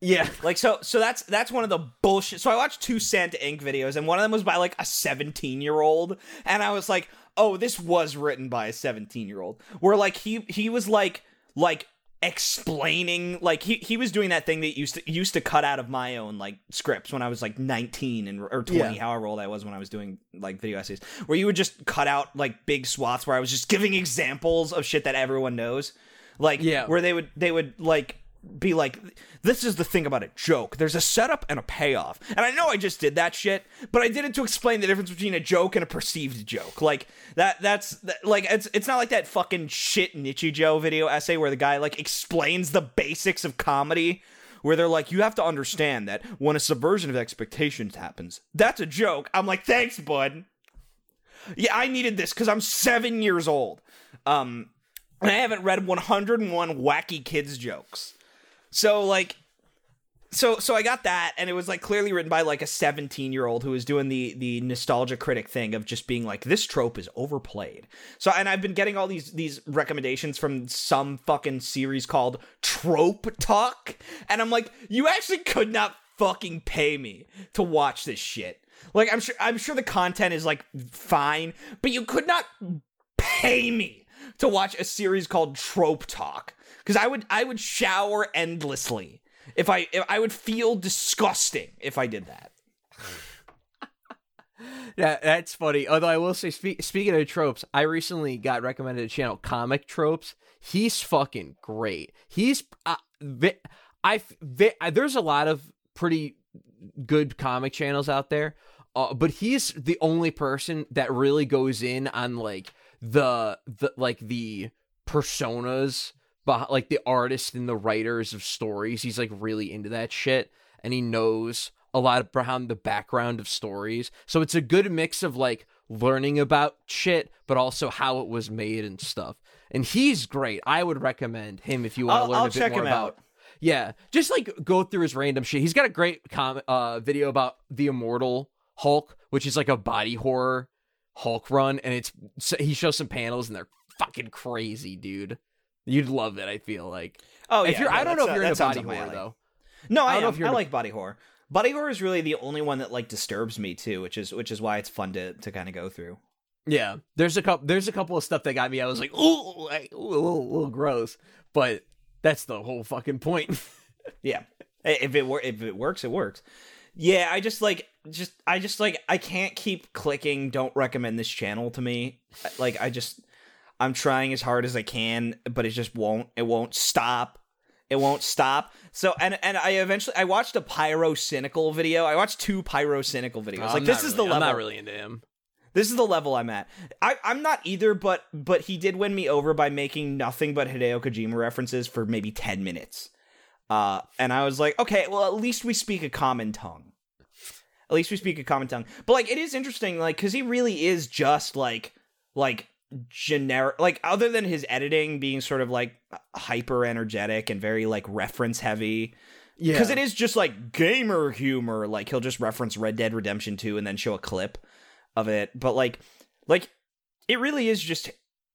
Yeah. Like so so that's that's one of the bullshit. So I watched two Santa Inc videos and one of them was by like a 17-year-old and I was like, "Oh, this was written by a 17-year-old." Where like he he was like like explaining like he he was doing that thing that used to used to cut out of my own like scripts when I was like 19 and or 20 Yeah. however old I was when I was doing like video essays where you would just cut out like big swaths where I was just giving examples of shit that everyone knows like Yeah. where they would they would like be like this is the thing about a joke. There's a setup and a payoff. And i know i just did that shit but i did it to explain the difference between a joke and a perceived joke. Like that that's that, like it's it's not like that fucking shit Nietzsche nichijou video essay where the guy like explains the basics of comedy where they're like you have to understand that when a subversion of expectations happens that's a joke. I'm like thanks bud. Yeah i needed this because i'm seven years old. Um and I haven't read 101 wacky kids jokes. So like so so I got that and it was like clearly written by like a 17-year-old who was doing the the nostalgia critic thing of just being like this trope is overplayed. So and I've been getting all these these recommendations from some fucking series called Trope Talk and I'm like you actually could not fucking pay me to watch this shit. Like I'm sure I'm sure the content is like fine, but you could not pay me to watch a series called Trope Talk because I would I would shower endlessly if I if I would feel disgusting if I did that. Yeah, that's funny. Although I will say, spe- speaking of tropes, I recently got recommended a channel, Comic Tropes. He's fucking great. He's, uh, I, there's a lot of pretty good comic channels out there, uh, but he's the only person that really goes in on like the the like the personas, but like the artists and the writers of stories. He's like really into that shit, and he knows a lot around the background of stories. So it's a good mix of like learning about shit, but also how it was made and stuff. And he's great. I would recommend him if you want to learn I'll a bit check more him about. out. Yeah, just like go through his random shit. He's got a great com- uh, video about the Immortal Hulk, which is like a body horror Hulk run, and it's so he shows some panels and they're fucking crazy, dude. You'd love it. I feel like. Oh yeah, if you're, no, I don't know if you're uh, into body horror alley. though. No, I I, don't know am. if you're I like body horror. Body horror is really the only one that like disturbs me too, which is which is why it's fun to to kind of go through. Yeah, there's a couple. There's a couple of stuff that got me. I was like, ooh, like, ooh a little, a little gross, but that's the whole fucking point. Yeah, if it wor- if it works, it works. Yeah, I just like just I just like I can't keep clicking. Don't recommend this channel to me. Like I just I'm trying as hard as I can, but it just won't. It won't stop. It won't stop. So and and I eventually I watched a Pyrocynical video. I watched two Pyrocynical videos. like I'm this is really- the level. I'm not really into him. This is the level I'm at. I, I'm not either, but but he did win me over by making nothing but Hideo Kojima references for maybe ten minutes. Uh, and I was like, okay, well, at least we speak a common tongue. At least we speak a common tongue. But like, it is interesting, like, because he really is just like like generic. Like, other than his editing being sort of like hyper energetic and very like reference heavy. Yeah, Because it is just like gamer humor. Like he'll just reference Red Dead Redemption 2 and then show a clip of it. But like, like it really is just.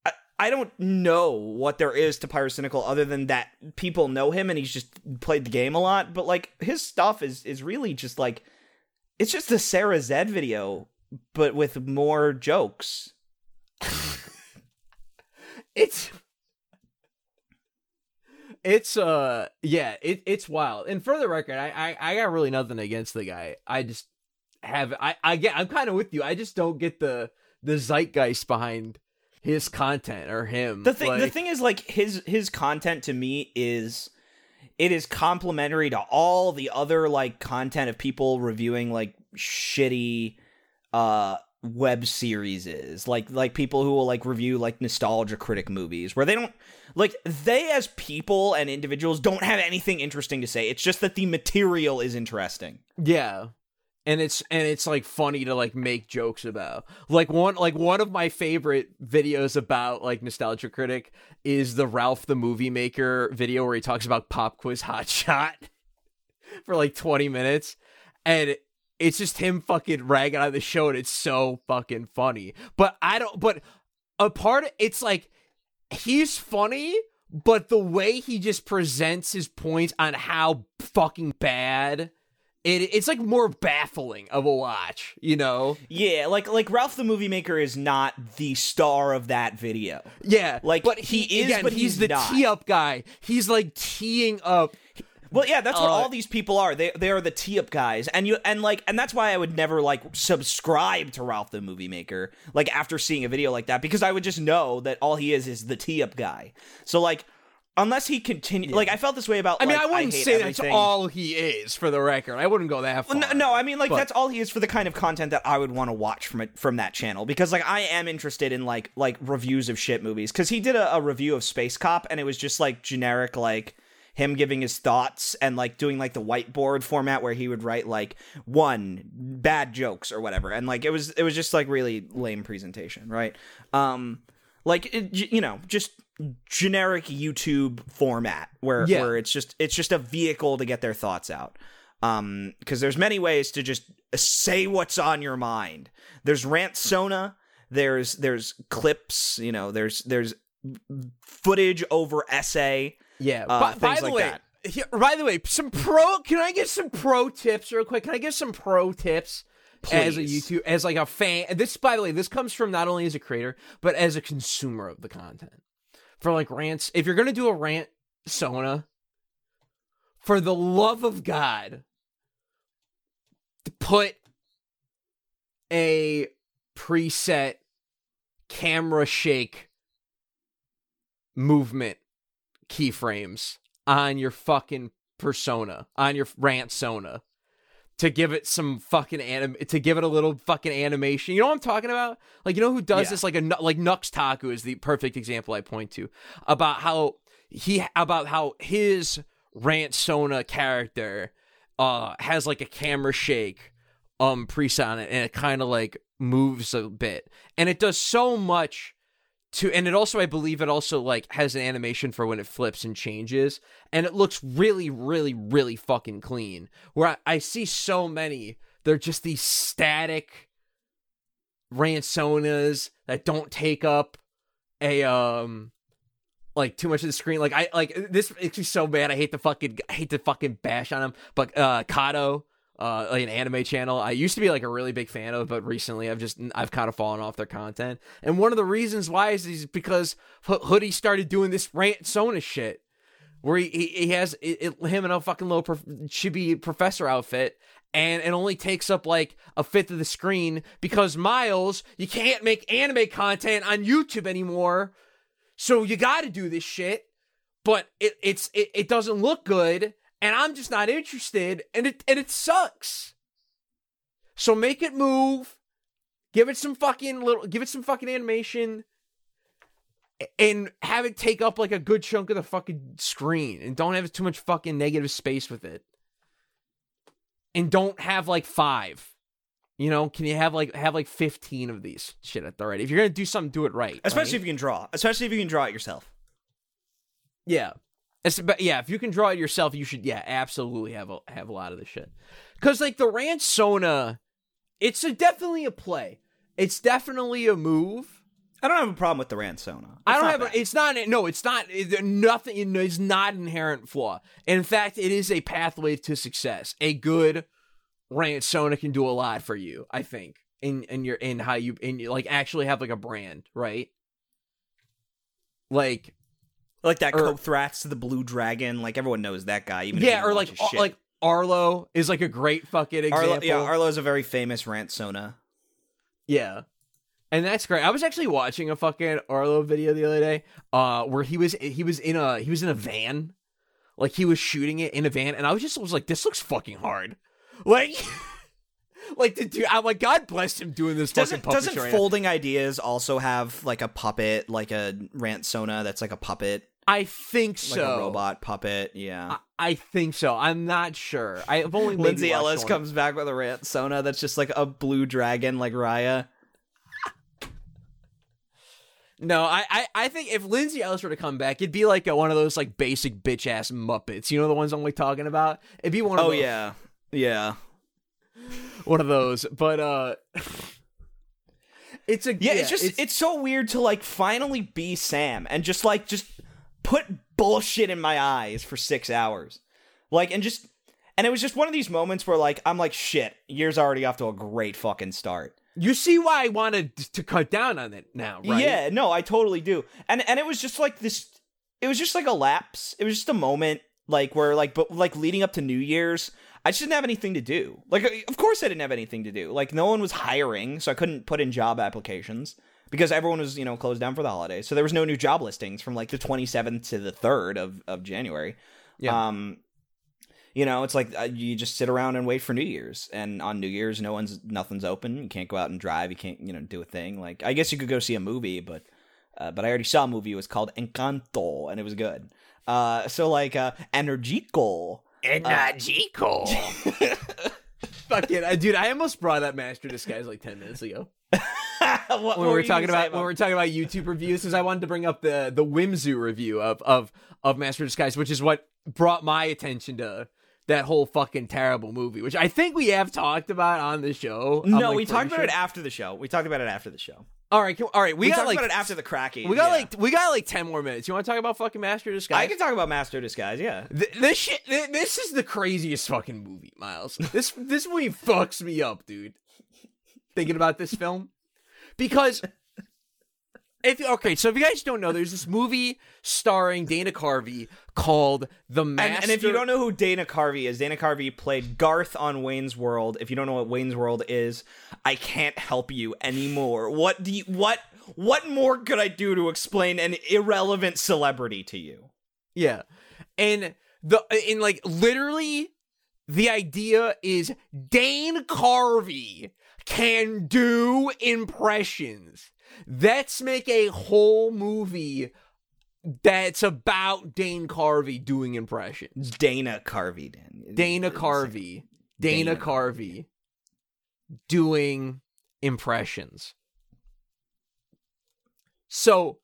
I, I don't know what there is to Pyrocynical other than that people know him and he's just played the game a lot. But like his stuff is is really just like it's just the Sarah Zed video, but with more jokes. it's it's uh yeah it it's wild. And for the record I, I i got really nothing against the guy. I just have i i get i'm kind of with you. I just don't get the the zeitgeist behind his content or him. The thing the thing is like his his content to me is it is complementary to all the other like content of people reviewing like shitty uh web series is. Like like people who will like review like nostalgia critic movies where they don't like they as people and individuals don't have anything interesting to say. It's just that the material is interesting. Yeah. And it's and it's like funny to like make jokes about. Like one like one of my favorite videos about like nostalgia critic is the ralph the movie maker video where he talks about pop quiz hot shot for like 20 minutes. And it's just him fucking ragging on the show and it's so fucking funny but i don't but a part it's like he's funny but the way he just presents his points on how fucking bad it, it's like more baffling of a watch, you know? yeah like like ralph the movie maker is not the star of that video Yeah, Like, but he he, is, again, but he's, he's the not. tee up guy. He's like teeing up. Well, yeah, that's what Uh, all these people are. They they are the tee up guys, and you and like and that's why I would never like subscribe to Ralph the Movie Maker. Like after seeing a video like that, because I would just know that all he is is the tee up guy. So like, unless he continue, like I felt this way about. I mean, like, I wouldn't hate say that's all he is for the record. I wouldn't go that far. No, no, I mean like But- that's all he is for the kind of content that I would want to watch from it from that channel because like I am interested in like like reviews of shit movies because he did a, a review of Space Cop and it was just like generic like him giving his thoughts and like doing like the whiteboard format where he would write like one bad jokes or whatever. And like it was it was just like really lame presentation right? Um like it, you know just generic youtube format where Yeah. where it's just it's just a vehicle to get their thoughts out. Um because there's many ways to just say what's on your mind. There's rant sona there's there's clips you know there's there's footage over essay Yeah. Uh, by, by the like way, that. here- by the way, some pro. Can I get some pro tips real quick? Can I get some pro tips? As a YouTube, as like a fan, this, by the way, this comes from not only as a creator but as a consumer of the content. For like rants, if you're gonna do a rant, Sona, for the love of God, put a preset camera shake movement keyframes on your fucking persona, on your rant sona to give it some fucking anim to give it a little fucking animation. You know what I'm talking about? Like you know who does Yeah. this like a like Nux Taku is the perfect example I point to about how he about how his rant sona character uh has like a camera shake um preset on it and it kind of like moves a bit and it does so much to and it also i believe it also like has an animation for when it flips and changes and it looks really really really fucking clean. Where i, I see so many they're just these static ransonas that don't take up a um like too much of the screen. Like i like this makes me so bad i hate to fucking I hate to fucking bash on him but uh kato uh, like an anime channel I used to be like a really big fan of, but recently I've just I've kind of fallen off their content. And one of the reasons why is, is because Hoodie started doing this rant Sona shit, where he he, he has it, it, him in a fucking little prof- chibi professor outfit, and it only takes up like a fifth of the screen because Miles, you can't make anime content on YouTube anymore, so you got to do this shit. But it it's it, it doesn't look good and I'm just not interested, and it and it sucks. So make it move, give it some fucking little, give it some fucking animation, and have it take up like a good chunk of the fucking screen, and don't have too much fucking negative space with it, and don't have like five. You know, can you have like have like fifteen of these shit at the right? If you're gonna do something, do it right. Especially right? if you can draw. Especially if you can draw it yourself. Yeah. It's, but yeah, if you can draw it yourself, you should yeah, absolutely have a have a lot of the shit. Cause like the Ransona, it's a, definitely a play. It's definitely a move. I don't have a problem with the Ransona. I don't have. A, it's not. No, it's not. It, nothing. It's not inherent flaw. In fact, it is a pathway to success. A good Ransona can do a lot for you. I think in in your in how you in like actually have like a brand, right? Like like that or- Kothrax, the Blue Dragon. Like everyone knows that guy. Even yeah, or like like Arlo is like a great fucking example. Arlo. Yeah, Arlo's a very famous Ransona. Yeah. And that's great. I was actually watching a fucking Arlo video the other day, uh, where he was he was in a he was in a van, like he was shooting it in a van, and I was just was like, this looks fucking hard, like, like the dude. I'm like, God bless him doing this Doesn't fucking doesn't puppetry. Folding Ideas also have like a puppet, like a Ransona that's like a puppet, I think like so. a robot puppet? Yeah. I, I think so. I'm not sure. I've only Lindsay Ellis one. comes back with a Ransona that's just like a blue dragon, like Raya. No, I, I, I think if Lindsay Ellis were to come back, it'd be like a, one of those like basic bitch ass Muppets. You know the ones I'm like talking about. It'd be one of Oh those. yeah, yeah, one of those. But uh it's a yeah. it's just it's, so weird to like finally be Sam and just like just put bullshit in my eyes for six hours, like and just and it was just one of these moments where like I'm like shit, year's already off to a great fucking start. you see why I wanted to cut down on it now, right? Yeah, no, I totally do. And and it was just like this it was just like a lapse. It was just a moment like where like but like leading up to New Year's, I just didn't have anything to do. Like of course I didn't have anything to do. Like no one was hiring, so I couldn't put in job applications because everyone was, you know, closed down for the holidays. So there was no new job listings from like the 27th to the 3rd of of January. Yeah. Um you know, it's like uh, you just sit around and wait for New Year's, and on New Year's, no one's nothing's open. You can't go out and drive. You can't, you know, do a thing. Like I guess you could go see a movie, but uh, but I already saw a movie. It was called Encanto, and it was good. Uh, so like uh, Energico. Energico. Fucking uh, dude, I almost brought up Master Disguise like ten minutes ago what, when we were talking about, when we were talking about YouTube reviews, because I wanted to bring up the the Whimzu review of of of Master Disguise, which is what brought my attention to that whole fucking terrible movie, which I think we have talked about on the show. No, like, we talked pretty about it after the show. We talked about it after the show. All right, can- all right, we, We, got talked like about it after the cracking. we got yeah. like we got like ten more minutes. You want to talk about fucking Master Disguise? I can talk about Master Disguise. Yeah. Th- this shit, th- this is the craziest fucking movie, Miles. This this movie fucks me up, dude. Thinking about this film because if okay, so if you guys don't know, there's this movie starring Dana Carvey called The Master. And, and if you don't know who Dana Carvey is, Dana Carvey played Garth on Wayne's World. If you don't know what Wayne's World is, I can't help you anymore. What do you, what what more could I do to explain an irrelevant celebrity to you? yeah, and the in like literally, the idea is Dane Carvey can do impressions. Let's make a whole movie that's about Dane Carvey doing impressions. Dana Carvey. Dan. Dana Carvey. Dana Dana. Carvey doing impressions. So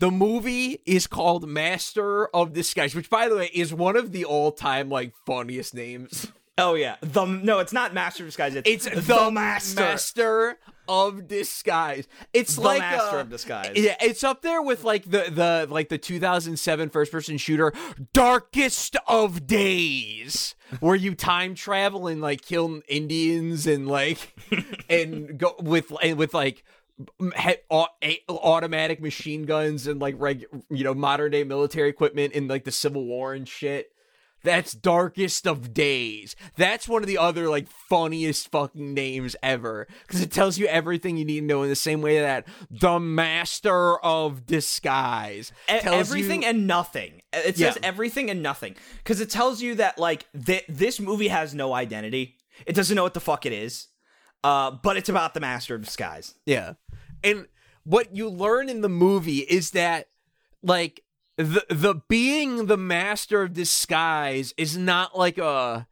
the movie is called Master of Disguise, which by the way is one of the all-time like funniest names. Oh yeah. The no, it's not Master of Disguise. It's, It's the, Master. Master of Disguise. It's like the like Master uh, of Disguise. Yeah, it's up there with like the the like the 2007 first person shooter Darkest of Days where you time travel and like kill Indians and like and go with and with like m- he- au- a- automatic machine guns and like reg you know modern day military equipment in like the Civil War and shit. That's Darkest of Days. That's one of the other like funniest fucking names ever because it tells you everything you need to know in the same way that the Master of Disguise tells everything you, and nothing. It says Yeah. everything and nothing because it tells you that like th- this movie has no identity. It doesn't know what the fuck it is. Uh, but it's about the Master of Disguise. yeah. And what you learn in the movie is that like the the being the Master of Disguise is not like a.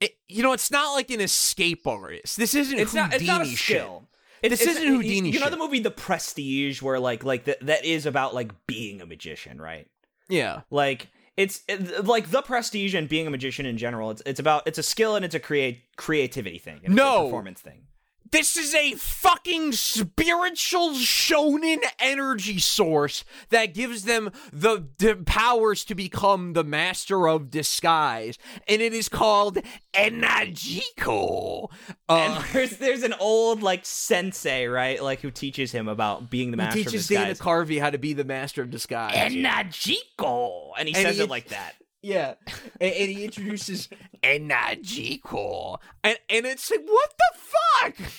It, you know, it's not like an escape artist. This isn't It's not. It's not a Houdini shit. skill. It's, This it's- isn't Houdini You know the movie The Prestige, where like like that that is about like being a magician, right? Yeah. Like it's it, like The Prestige and being a magician in general. It's it's about it's a skill and it's a create creativity thing. and it's a No. performance thing. This is a fucking spiritual shonen energy source that gives them the, the powers to become the master of disguise. And it is called Energico. Uh, And there's there's an old like sensei, right? Like who teaches him about being the who master teaches of Dana. Carvey how to be the master of disguise. Energico, and he And says he- it like that. Yeah. And, and he introduces Energico. And, and it's like, what the fuck?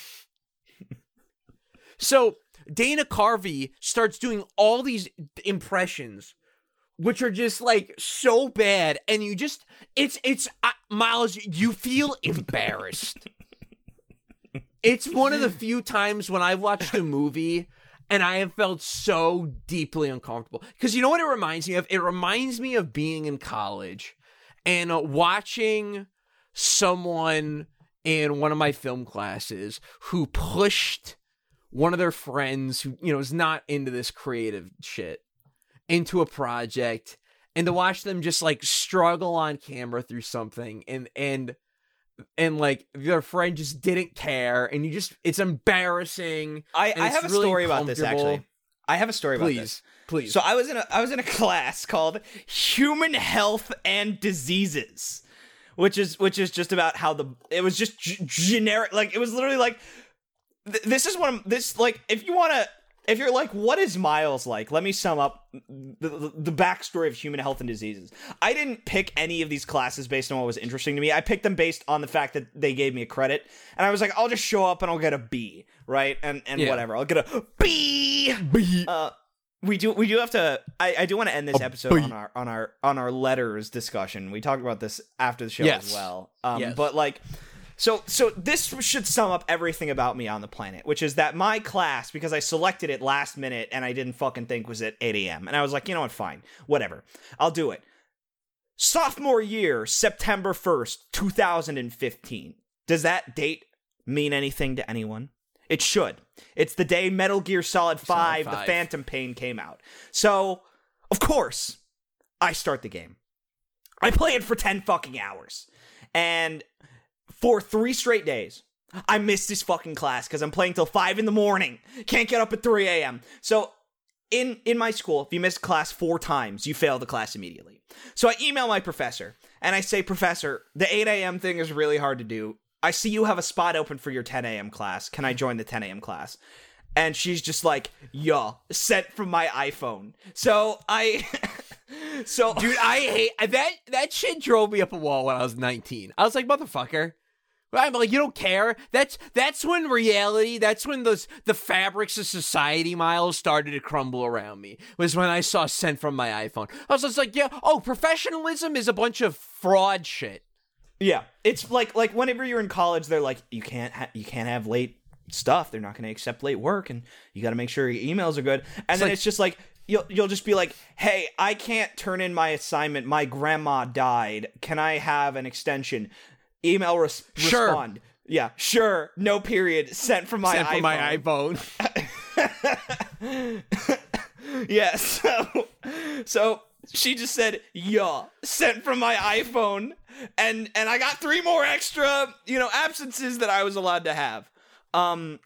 so Dana Carvey starts doing all these impressions which are just like so bad and you just it's it's uh, Miles you feel embarrassed. it's one of the few times when I've watched a movie and I have felt so deeply uncomfortable cuz you know what it reminds me of? It reminds me of being in college and uh, watching someone in one of my film classes who pushed one of their friends who you know is not into this creative shit into a project and to watch them just like struggle on camera through something and and and like their friend just didn't care and you just it's embarrassing I, I have a really story about this actually. I have a story about this. please please So I was in a I was in a class called Human Health and Diseases, which is which is just about how the it was just g- generic like it was literally like th- this is one of this like if you want to if you're like what is Miles like let me sum up the, the the backstory of human health and diseases. I didn't pick any of these classes based on what was interesting to me. I picked them based on the fact that they gave me a credit, and I was like I'll just show up and I'll get a B, right? And and Yeah. whatever I'll get a B. B. Uh, we do we do have to I, I do want to end this episode on our on our on our letters discussion. We talked about this after the show Yes. as well. Um Yes. but like so so this should sum up everything about me on the planet, which is that my class, because I selected it last minute and I didn't fucking think was at 8 a.m. And I was like, you know what, fine. Whatever. I'll do it. Sophomore year, September 1st, 2015. Does that date mean anything to anyone? It should. It's the day Metal Gear Solid 5, The 5. Phantom Pain came out. So, of course, I start the game. I play it for 10 fucking hours. And for three straight days, I missed this fucking class because I'm playing till 5 in the morning. Can't get up at 3 a.m. So, in in my school, if you miss class four times, you fail the class immediately. So I email my professor and I say, Professor, the 8 a.m. thing is really hard to do. I see you have a spot open for your 10 a.m. class. Can I join the 10 a.m. class? And she's just like, yeah, sent from my iPhone. So I, so Dude, I hate that. That shit drove me up a wall when I was 19. I was like, motherfucker. I'm like, you don't care. That's that's when reality. That's when those the fabrics of society miles started to crumble around me. Was when I saw sent from my iPhone. I was just like, yeah. Oh, professionalism is a bunch of fraud shit. Yeah, it's like like whenever you're in college, they're like you can't ha- you can't have late stuff. They're not going to accept late work, and you got to make sure your emails are good. And then like- it's just like you'll you'll just be like, "Hey, I can't turn in my assignment. My grandma died. Can I have an extension?" Email res- Sure. respond. Yeah, sure. No period. Sent from my Sent iPhone. from my iPhone. Yeah, so so she just said, "Yeah," sent from my iPhone, and and I got three more extra, you know, absences that I was allowed to have. Um,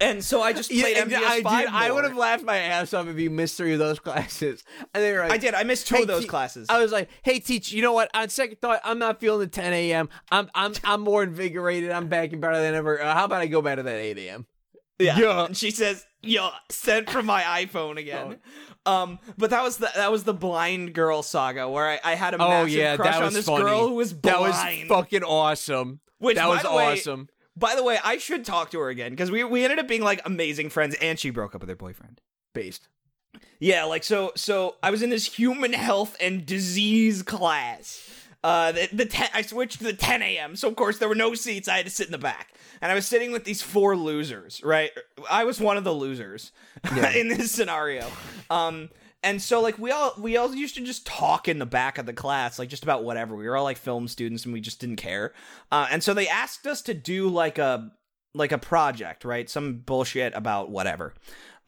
and so I just played and MGS I, five. dude, I would have laughed my ass off if you missed three of those classes. And they were like, I did. I missed two "Hey, of those te- classes. I was like, "Hey, teach, you know what? On second thought, I'm not feeling the 10 a.m. I'm I'm I'm more invigorated. I'm back and better than ever. Uh, how about I go back to that 8 a.m. Yeah. Yeah. And she says, "Yeah," sent from my iPhone again. Um, but that was the that was the blind girl saga where I, I had a Oh yeah, crush that was on this funny. girl who was blind. that was fucking awesome. Which, that was the way- awesome. By the way, I should talk to her again because we we ended up being like amazing friends, and she broke up with her boyfriend. Based. Yeah, like so. So I was in this human health and disease class. Uh, the, the ten, I switched to the 10 a.m. So of course there were no seats. I had to sit in the back, and I was sitting with these four losers. Right, I was one of the losers in this scenario. Um, and so like we all we all used to just talk in the back of the class, like just about whatever. We were all like film students, and we just didn't care. Uh, and so they asked us to do like a like a project, right? Some bullshit about whatever.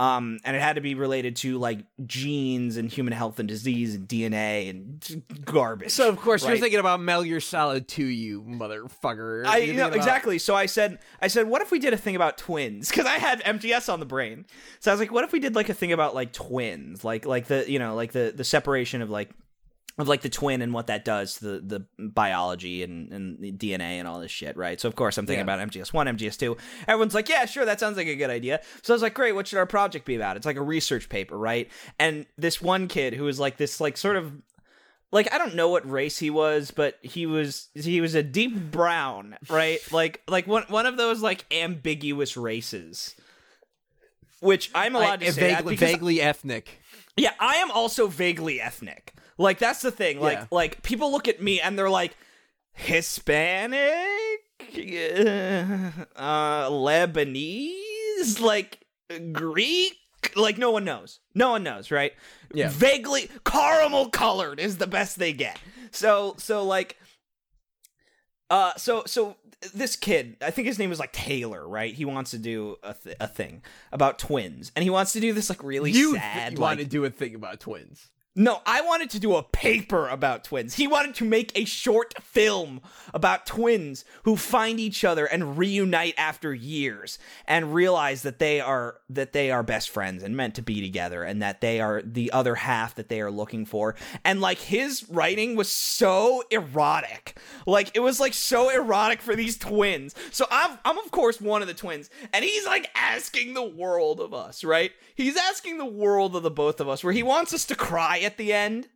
Um, and it had to be related to like genes and human health and disease and DNA and garbage. So of course right? you're thinking about Metal Gear Solid 2 you, motherfucker. I You're know about- exactly. So I said, I said, what if we did a thing about twins? Because I had MGS on the brain. So I was like, what if we did like a thing about like twins, like like the you know like the the separation of like of like the twin and what that does to the the biology and and the DNA and all this shit, right? So of course I'm thinking Yeah. about MGS one, MGS two. Everyone's like, yeah, sure, that sounds like a good idea. So I was like, great, what should our project be about? It's like a research paper, right? And this one kid who was like this like sort of like I don't know what race he was, but he was he was a deep brown, right? Like like one one of those like ambiguous races. Which I'm allowed I- to say vaguely, vaguely ethnic. yeah, I am also vaguely ethnic. Like that's the thing. Like Yeah. like people look at me and they're like Hispanic, uh, Lebanese, like Greek. Like no one knows. No one knows, right? Yeah. Vaguely caramel colored is the best they get. So so like uh so so this kid, I think his name is like Taylor, right? He wants to do a, th- a thing about twins, and he wants to do this like really You sad. th- like, want to do a thing about twins. No, I wanted to do a paper about twins. He wanted to make a short film about twins who find each other and reunite after years and realize that they are that they are best friends and meant to be together and that they are the other half that they are looking for. And like his writing was so erotic. Like it was like so erotic for these twins. So I'm I'm of course one of the twins and he's like asking the world of us, right? He's asking the world of the both of us where he wants us to cry at the end.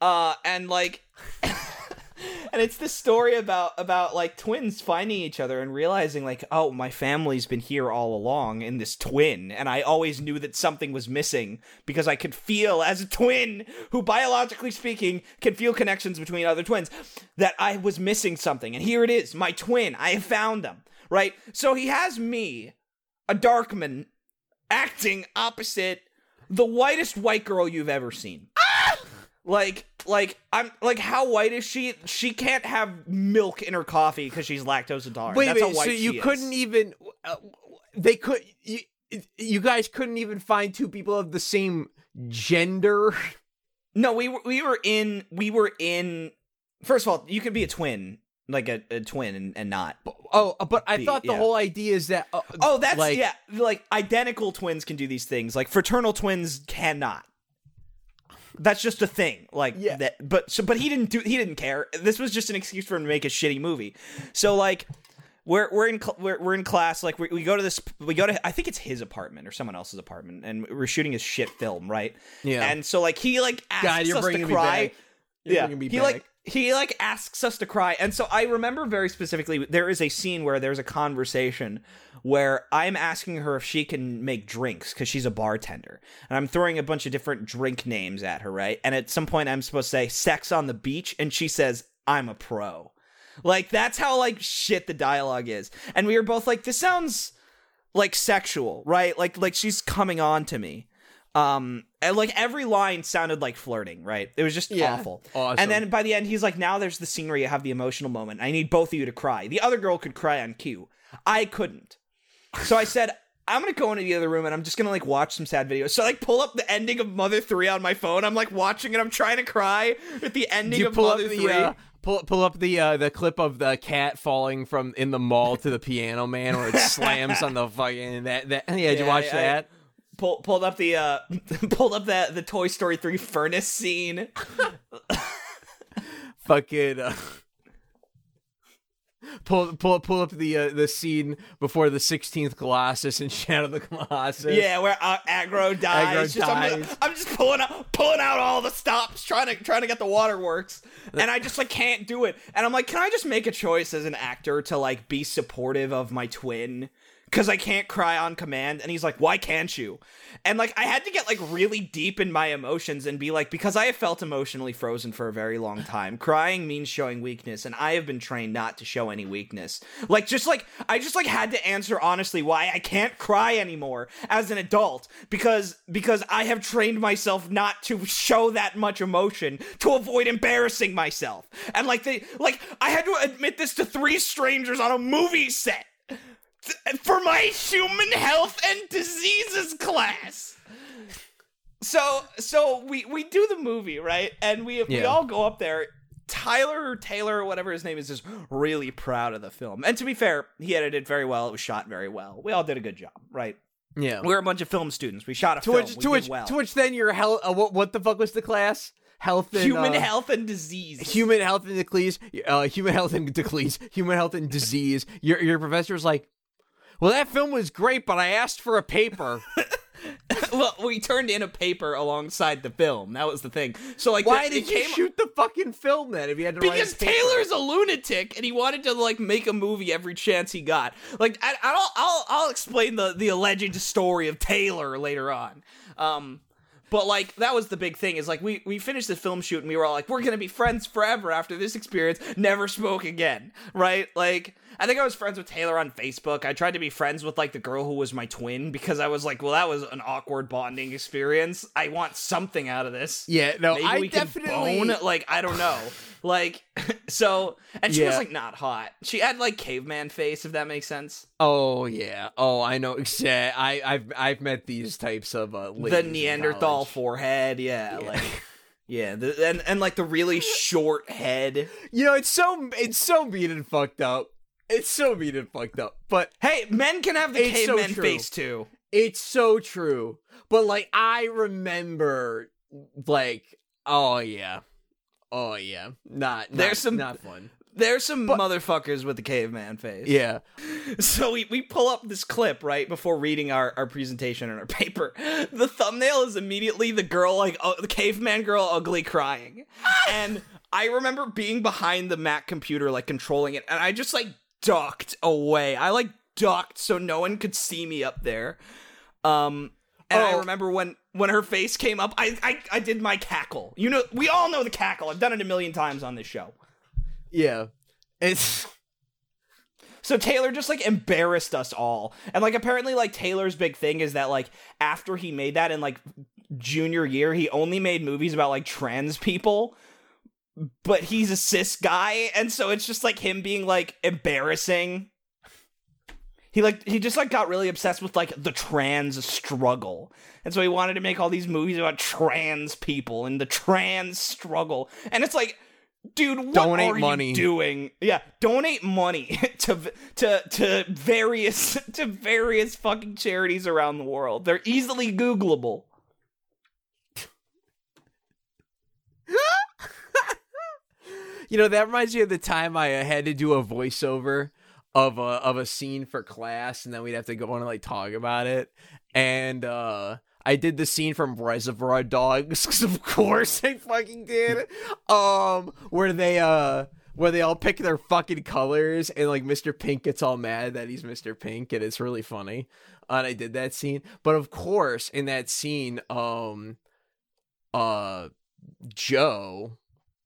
Uh and like and it's this story about about like twins finding each other and realizing like oh my family's been here all along in this twin and i always knew that something was missing because i could feel as a twin who biologically speaking can feel connections between other twins that i was missing something and here it is my twin i have found them right so he has me a darkman acting opposite the whitest white girl you've ever seen like like i'm like how white is she she can't have milk in her coffee because she's lactose intolerant Wait, That's wait. how white So you couldn't is. even. Uh, they could. You, you guys couldn't even find two people of the same gender. no we were we were in we were in first of all you could be a twin like a, a twin and, and not Oh, but I Be- thought the yeah. whole idea is that. Uh, oh that's like, yeah like identical twins can do these things like fraternal twins cannot that's just a thing like Yeah. that but so but he didn't do he didn't care this was just an excuse for him to make a shitty movie so like we're we're in cl- we're, we're in class like we, we go to this we go to I think it's his apartment or someone else's apartment and we're shooting his shit film right Yeah. and so like he like asks God, you're us to me cry yeah he back. like he like asks us to cry. And so i remember very specifically there is a scene where there's a conversation where i'm asking her if she can make drinks because she's a bartender. And i'm throwing a bunch of different drink names at her right? And at some point i'm supposed to say sex on the beach? And she says i'm a pro. Like that's how like shit the dialogue is. And we were both like this sounds like sexual right? Like like she's coming on to me Um, and like every line sounded like flirting, right? It was just Yeah. awful. Awesome. And then by the end, he's like, "Now there's the scene where you have the emotional moment. I need both of you to cry." The other girl could cry on cue. I couldn't. So I said, "I'm gonna go into the other room and I'm just gonna like watch some sad videos." So I like pull up the ending of Mother Three on my phone. I'm like watching it. I'm trying to cry at the ending you of pull up Mother the Three. uh, pull pull up the uh, the clip of the cat falling from in the mall to the piano man where it slams on the fucking that that yeah, did you watch I- I- that? Pull, pulled up the uh pulled up that the Toy Story 3 furnace scene. fucking uh, pull pull pull up the uh, the scene before the 16th Colossus and Shadow of the Colossus. Yeah, where uh, Agro dies. Agro Just- I'm, dies. I'm just pulling out pulling out all the stops, trying to trying to get the waterworks, and I just like can't do it. And I'm like, can I just make a choice as an actor to like be supportive of my twin? Because I can't cry on command, and he's like, "Why can't you?" And like, I had to get like really deep in my emotions and be like, because I have felt emotionally frozen for a very long time. Crying means showing weakness, and I have been trained not to show any weakness. Like, just like I just like had to answer honestly why I can't cry anymore as an adult because because I have trained myself not to show that much emotion to avoid embarrassing myself. And like they like I had to admit this to three strangers on a movie set for my human health and diseases class. So so we we do the movie right, and we we all go up there. Tyler or Taylor or whatever his name is is really proud of the film. And to be fair, he edited very well. It was shot very well. We all did a good job, right? yeah. We're a bunch of film students. We shot a to film. which we to which well. to which then your health. Uh, what what the fuck was the class? Health and human uh, health and disease. Human health and disease. Uh, human health and disease. Human health and disease. Your your professor's like, well, that film was great, but I asked for a paper. well, we turned in a paper alongside the film. That was the thing. So like, Why the, did you shoot the fucking film then? If you had to write because a paper? Because Taylor's a lunatic and he wanted to like make a movie every chance he got. Like I, I'll I'll I'll explain the the alleged story of Taylor later on. Um but like that was the big thing is like we we finished the film shoot and we were all like we're going to be friends forever after this experience, never spoke again, right? Like I think I was friends with Taylor on Facebook. I tried to be friends with like the girl who was my twin because I was like, well, that was an awkward bonding experience. I want something out of this. Yeah, no, Maybe I we definitely. can bone. Like I don't know. Like so, and she was like not hot. She had like caveman face, if that makes sense. Oh yeah. Oh, I know. I I've I've met these types of uh, The Neanderthal forehead, yeah, Yeah. like yeah, the, and and like the really short head. You know, it's so it's so mean and fucked up. It's so mean and fucked up. But Hey, men can have the It's so caveman face too. it's so true. But like I remember like oh yeah. Oh yeah. Not, not There's some- not fun. There's some motherfuckers with the caveman face. Yeah. So we, we pull up this clip right before reading our, our presentation and our paper. The thumbnail is immediately the girl like uh, the caveman girl ugly crying, and I remember being behind the Mac computer like controlling it, and I just like ducked away. I like ducked so no one could see me up there. Um, and I Oh. remember when when her face came up, I, I I did my cackle. You know, we all know the cackle. I've done it a million times on this show. Yeah. It's So Taylor just like embarrassed us all. And like apparently like Taylor's big thing is that like after he made that in like junior year, he only made movies about like trans people. But he's a cis guy, and so it's just like him being like embarrassing. He like he just like got really obsessed with like the trans struggle. And so he wanted to make all these movies about trans people and the trans struggle. And it's like dude, what Donate are money. you doing? Yeah, donate money to to to various to various fucking charities around the world. They're easily Googleable. You know, that reminds me of the time I uh, had to do a voiceover of a of a scene for class, and then we'd have to go on and like talk about it. And uh I did the scene from Reservoir Dogs, 'cause of course I fucking did. Um, where they uh where they all pick their fucking colors, and like Mr. Pink gets all mad that he's Mr. Pink, and it's really funny. And I did that scene, but of course in that scene, um, uh, Joe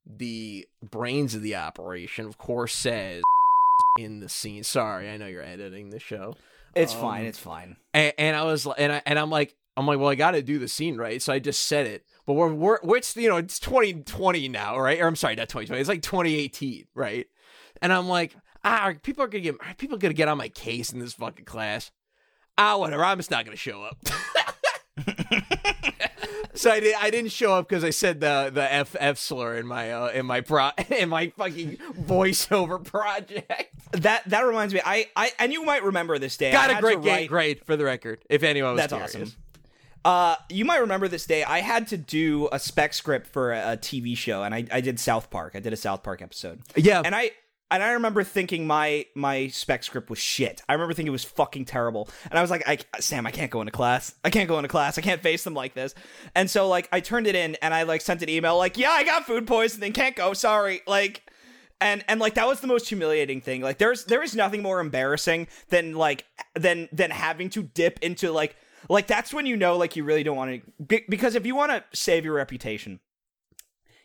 the brains of the operation, of course, says in the scene. Sorry, I know you're editing the show, It's Um, fine. It's fine. and, and I was, and I, and I'm like, I'm like, well, I got to do the scene right, so I just said it. But we're we're, we're it's you know it's 2020 now, right? Or I'm sorry, not 2020. It's like 2018, right? And I'm like, ah, people are gonna get people are gonna get on my case in this fucking class. Ah, whatever. I'm just not gonna show up. so I did. I didn't show up because I said the the F F slur in my uh, in my pro in my fucking voiceover project. That that reminds me. I I and you might remember this day. Got I a great grade, write- grade for the record. If anyone was That's curious. awesome. Uh, you might remember this day. I had to do a spec script for a, a TV show, and I, I did South Park. I did a South Park episode, Yeah, and I and I remember thinking my my spec script was shit. I remember thinking it was fucking terrible, and I was like, I, Sam, I can't go into class. I can't go into class. I can't face them like this. And so like I turned it in, and I like sent an email like, yeah, I got food poisoning, can't go. Sorry, like. And and like that was the most humiliating thing. Like there's there is nothing more embarrassing than like than than having to dip into like like that's when you know like you really don't want to because if you want to save your reputation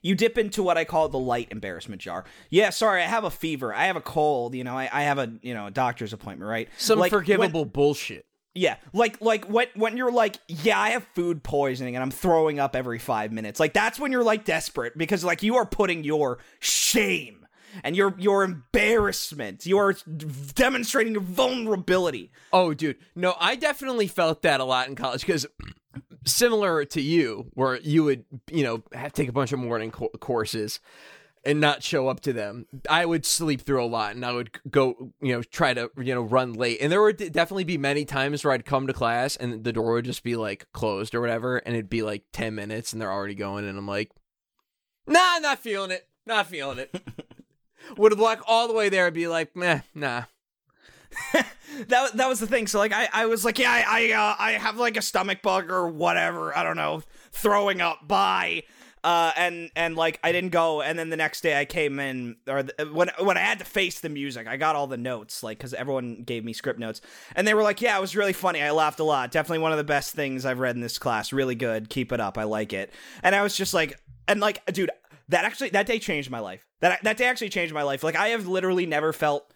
you dip into what I call the light embarrassment jar. Yeah, sorry, I have a fever. I have a cold. You know, I, I have a you know a doctor's appointment. Right? some Like, when- forgivable bullshit. yeah, like like when when you're like, yeah, I have food poisoning and I'm throwing up every five minutes. Like that's when you're like desperate because like you are putting your shame and your your embarrassment. You are demonstrating your vulnerability. Oh, dude, no, I definitely felt that a lot in college because similar to you, where you would you know have to take a bunch of morning co- courses and not show up to them. I would sleep through a lot, and I would go you know try to you know run late, and there would definitely be many times where I'd come to class and the door would just be like closed or whatever, and it'd be like ten minutes, and they're already going, and I'm like, nah, not feeling it, not feeling it. would walk all the way there and be like, meh, nah. that that was the thing. So like I, I was like, yeah, I I, uh, I have like a stomach bug or whatever. I don't know, throwing up. Bye. Uh, and and like I didn't go, and then the next day I came in, or the, when when I had to face the music, I got all the notes, like because everyone gave me script notes, and they were like, "Yeah, it was really funny. I laughed a lot. Definitely one of the best things I've read in this class. Really good. Keep it up. I like it." And I was just like, and like, dude, that actually that day changed my life. That that day actually changed my life. Like I have literally never felt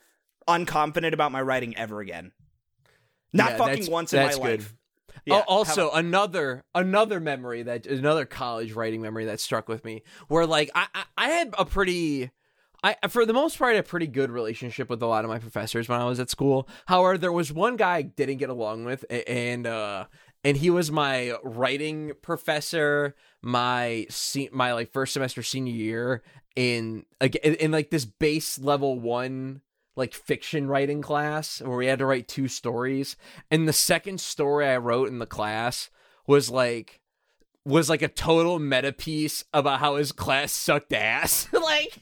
unconfident about my writing ever again. Not Yeah, fucking once in my good. life. Yeah, also another another memory that another college writing memory that struck with me where like I I, I had a pretty I for the most part I had a pretty good relationship with a lot of my professors when I was at school. However, there was one guy I didn't get along with and uh and he was my writing professor my se- my like first semester senior year in again in, like this base level 1 like fiction writing class where we had to write two stories. And the second story i wrote in the class was like was like a total meta piece about how his class sucked ass. Like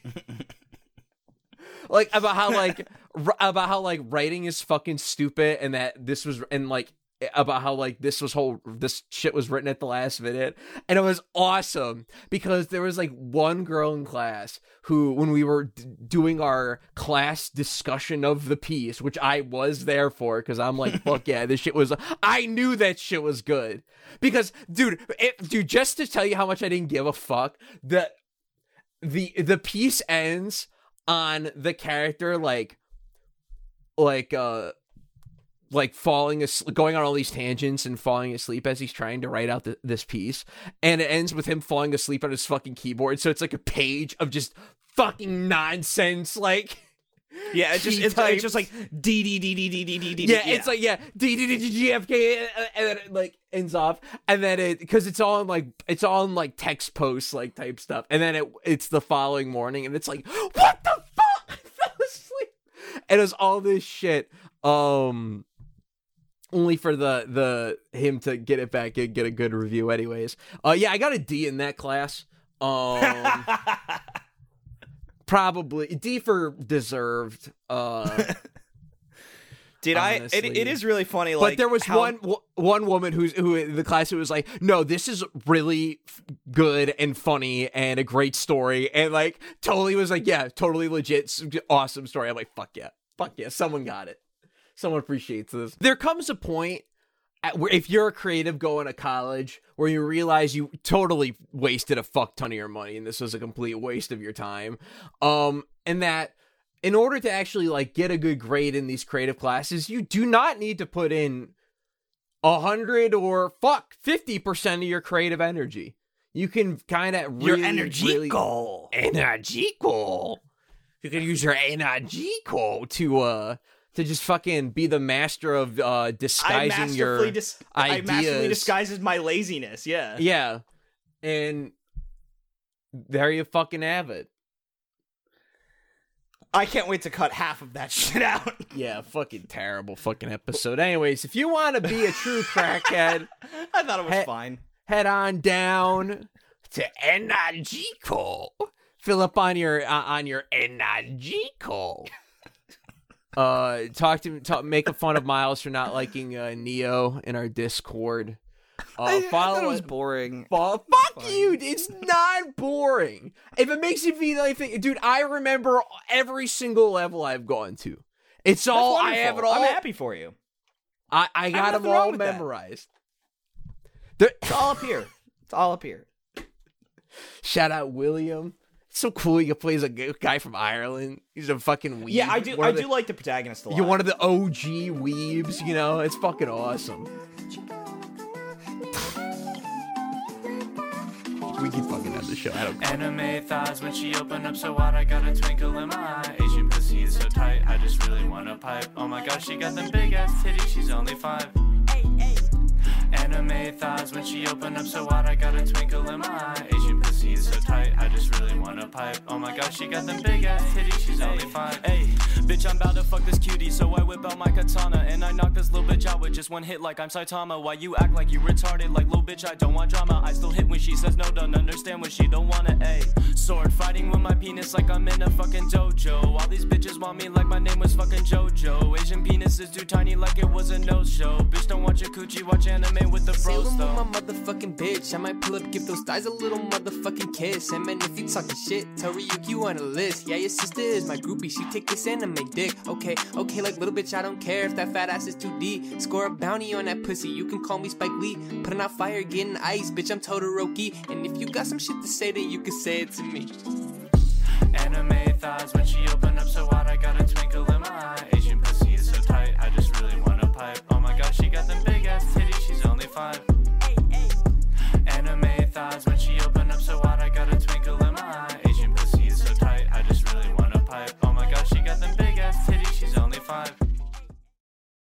like about how like r- about how like writing is fucking stupid and that this was and like about how like this was whole this shit was written at the last minute. And it was awesome because there was like one girl in class who when we were d- doing our class discussion of the piece which i was there for because i'm like fuck yeah this shit was i knew that shit was good. Because dude it, dude just to tell you how much i didn't give a fuck the the the piece ends on the character like like uh like falling asleep, going on all these tangents and falling asleep as he's trying to write out the, this piece and it ends with him falling asleep on his fucking keyboard so it's like a page of just fucking nonsense like yeah, it's just it's, it's just like D D D D D D D D. yeah, it's like yeah, D D D D G F K, uh, and then it like ends off, and then it because it's all in like it's all in like text posts like type stuff, and then it it's the following morning, and it's like what the fuck, I fell asleep, and it's all this shit, um, only for the the him to get it back and get a good review, anyways. Uh, yeah, I got a D in that class. Um, probably D for deserved. Uh. Dude, I it, it is really funny. Like, But there was how- one w- one woman who's who in the class who was like, "No, this is really f- good and funny and a great story," and like totally was like, "Yeah, totally legit, awesome story." I'm like, "Fuck yeah, fuck yeah, someone got it, someone appreciates this." There comes a point at where if you're a creative going to college where you realize you totally wasted a fuck ton of your money and this was a complete waste of your time, um, and that in order to actually like get a good grade in these creative classes, you do not need to put in a hundred or fuck fifty percent of your creative energy. You can kind of really, Your energy really, goal. energico. You can use your energico to uh to just fucking be the master of uh disguising your dis- I masterfully ideas. disguises my laziness. Yeah. yeah, and there you fucking have it. I can't wait to cut half of that shit out. Yeah, fucking terrible fucking episode. Anyways, if you want to be a true crackhead, I thought it was He- fine. head on down to Energico. Fill up on your uh, on your Energico. Uh, talk to talk, make a fun of Miles for not liking uh, Nioh in our Discord. Uh, I, I it was boring. Fuck you! It's not boring. If it makes you feel anything, dude, I remember every single level I've gone to. It's That's all I have it all. I'm happy for you. I, I got them all memorized. It's all up here. It's all up here. Shout out William. It's so cool. He plays a g- guy from Ireland. He's a fucking weeb. Yeah, I do. One I of the- do like the protagonist a lot. You're one of the OG weebs. You know, it's fucking awesome. We can fucking end the show. I don't. Anime thighs when she open up so wide, I got a twinkle in my eye. Asian pussy is so tight, I just really wanna pipe. Oh my gosh, she got them big ass titties, she's only five. Anime thighs when she open up so wide, I got a twinkle in my eye. Asian pussy is so tight, I just really wanna pipe. Oh my gosh, she got them big ass titties, she's only five. Hey, bitch, I'm about to fuck this cutie, so I whip out my katana and I knock this little bitch out with just one hit like I'm Saitama. Why you act like you retarded? Like little bitch, I don't want drama. I still hit when she says no, don't understand when she don't wanna. A sword fighting with my penis like I'm in a fucking dojo. All these bitches want me like my name was fucking JoJo. Asian penis is too tiny like it was a nose show. Bitch, don't watch your coochie, watch anime with the bros Sailing with though. my motherfucking bitch. I might pull up, give those thighs a little motherfucking fucking kiss. And man, if you talking shit, tell Ryuk you on a list. Yeah, your sister is my groupie. She take this anime dick. Okay, okay, like little bitch, I don't care if that fat ass is too deep. Score a bounty on that pussy. You can call me Spike Lee. Putting out fire, getting ice, bitch. I'm Todoroki. And if you got some shit to say, then you can say it to me. Anime thighs when she opened up so wide, I got a twinkle in my eye. Asian pussy is so tight, I just really wanna pipe. Oh my gosh, she got them big.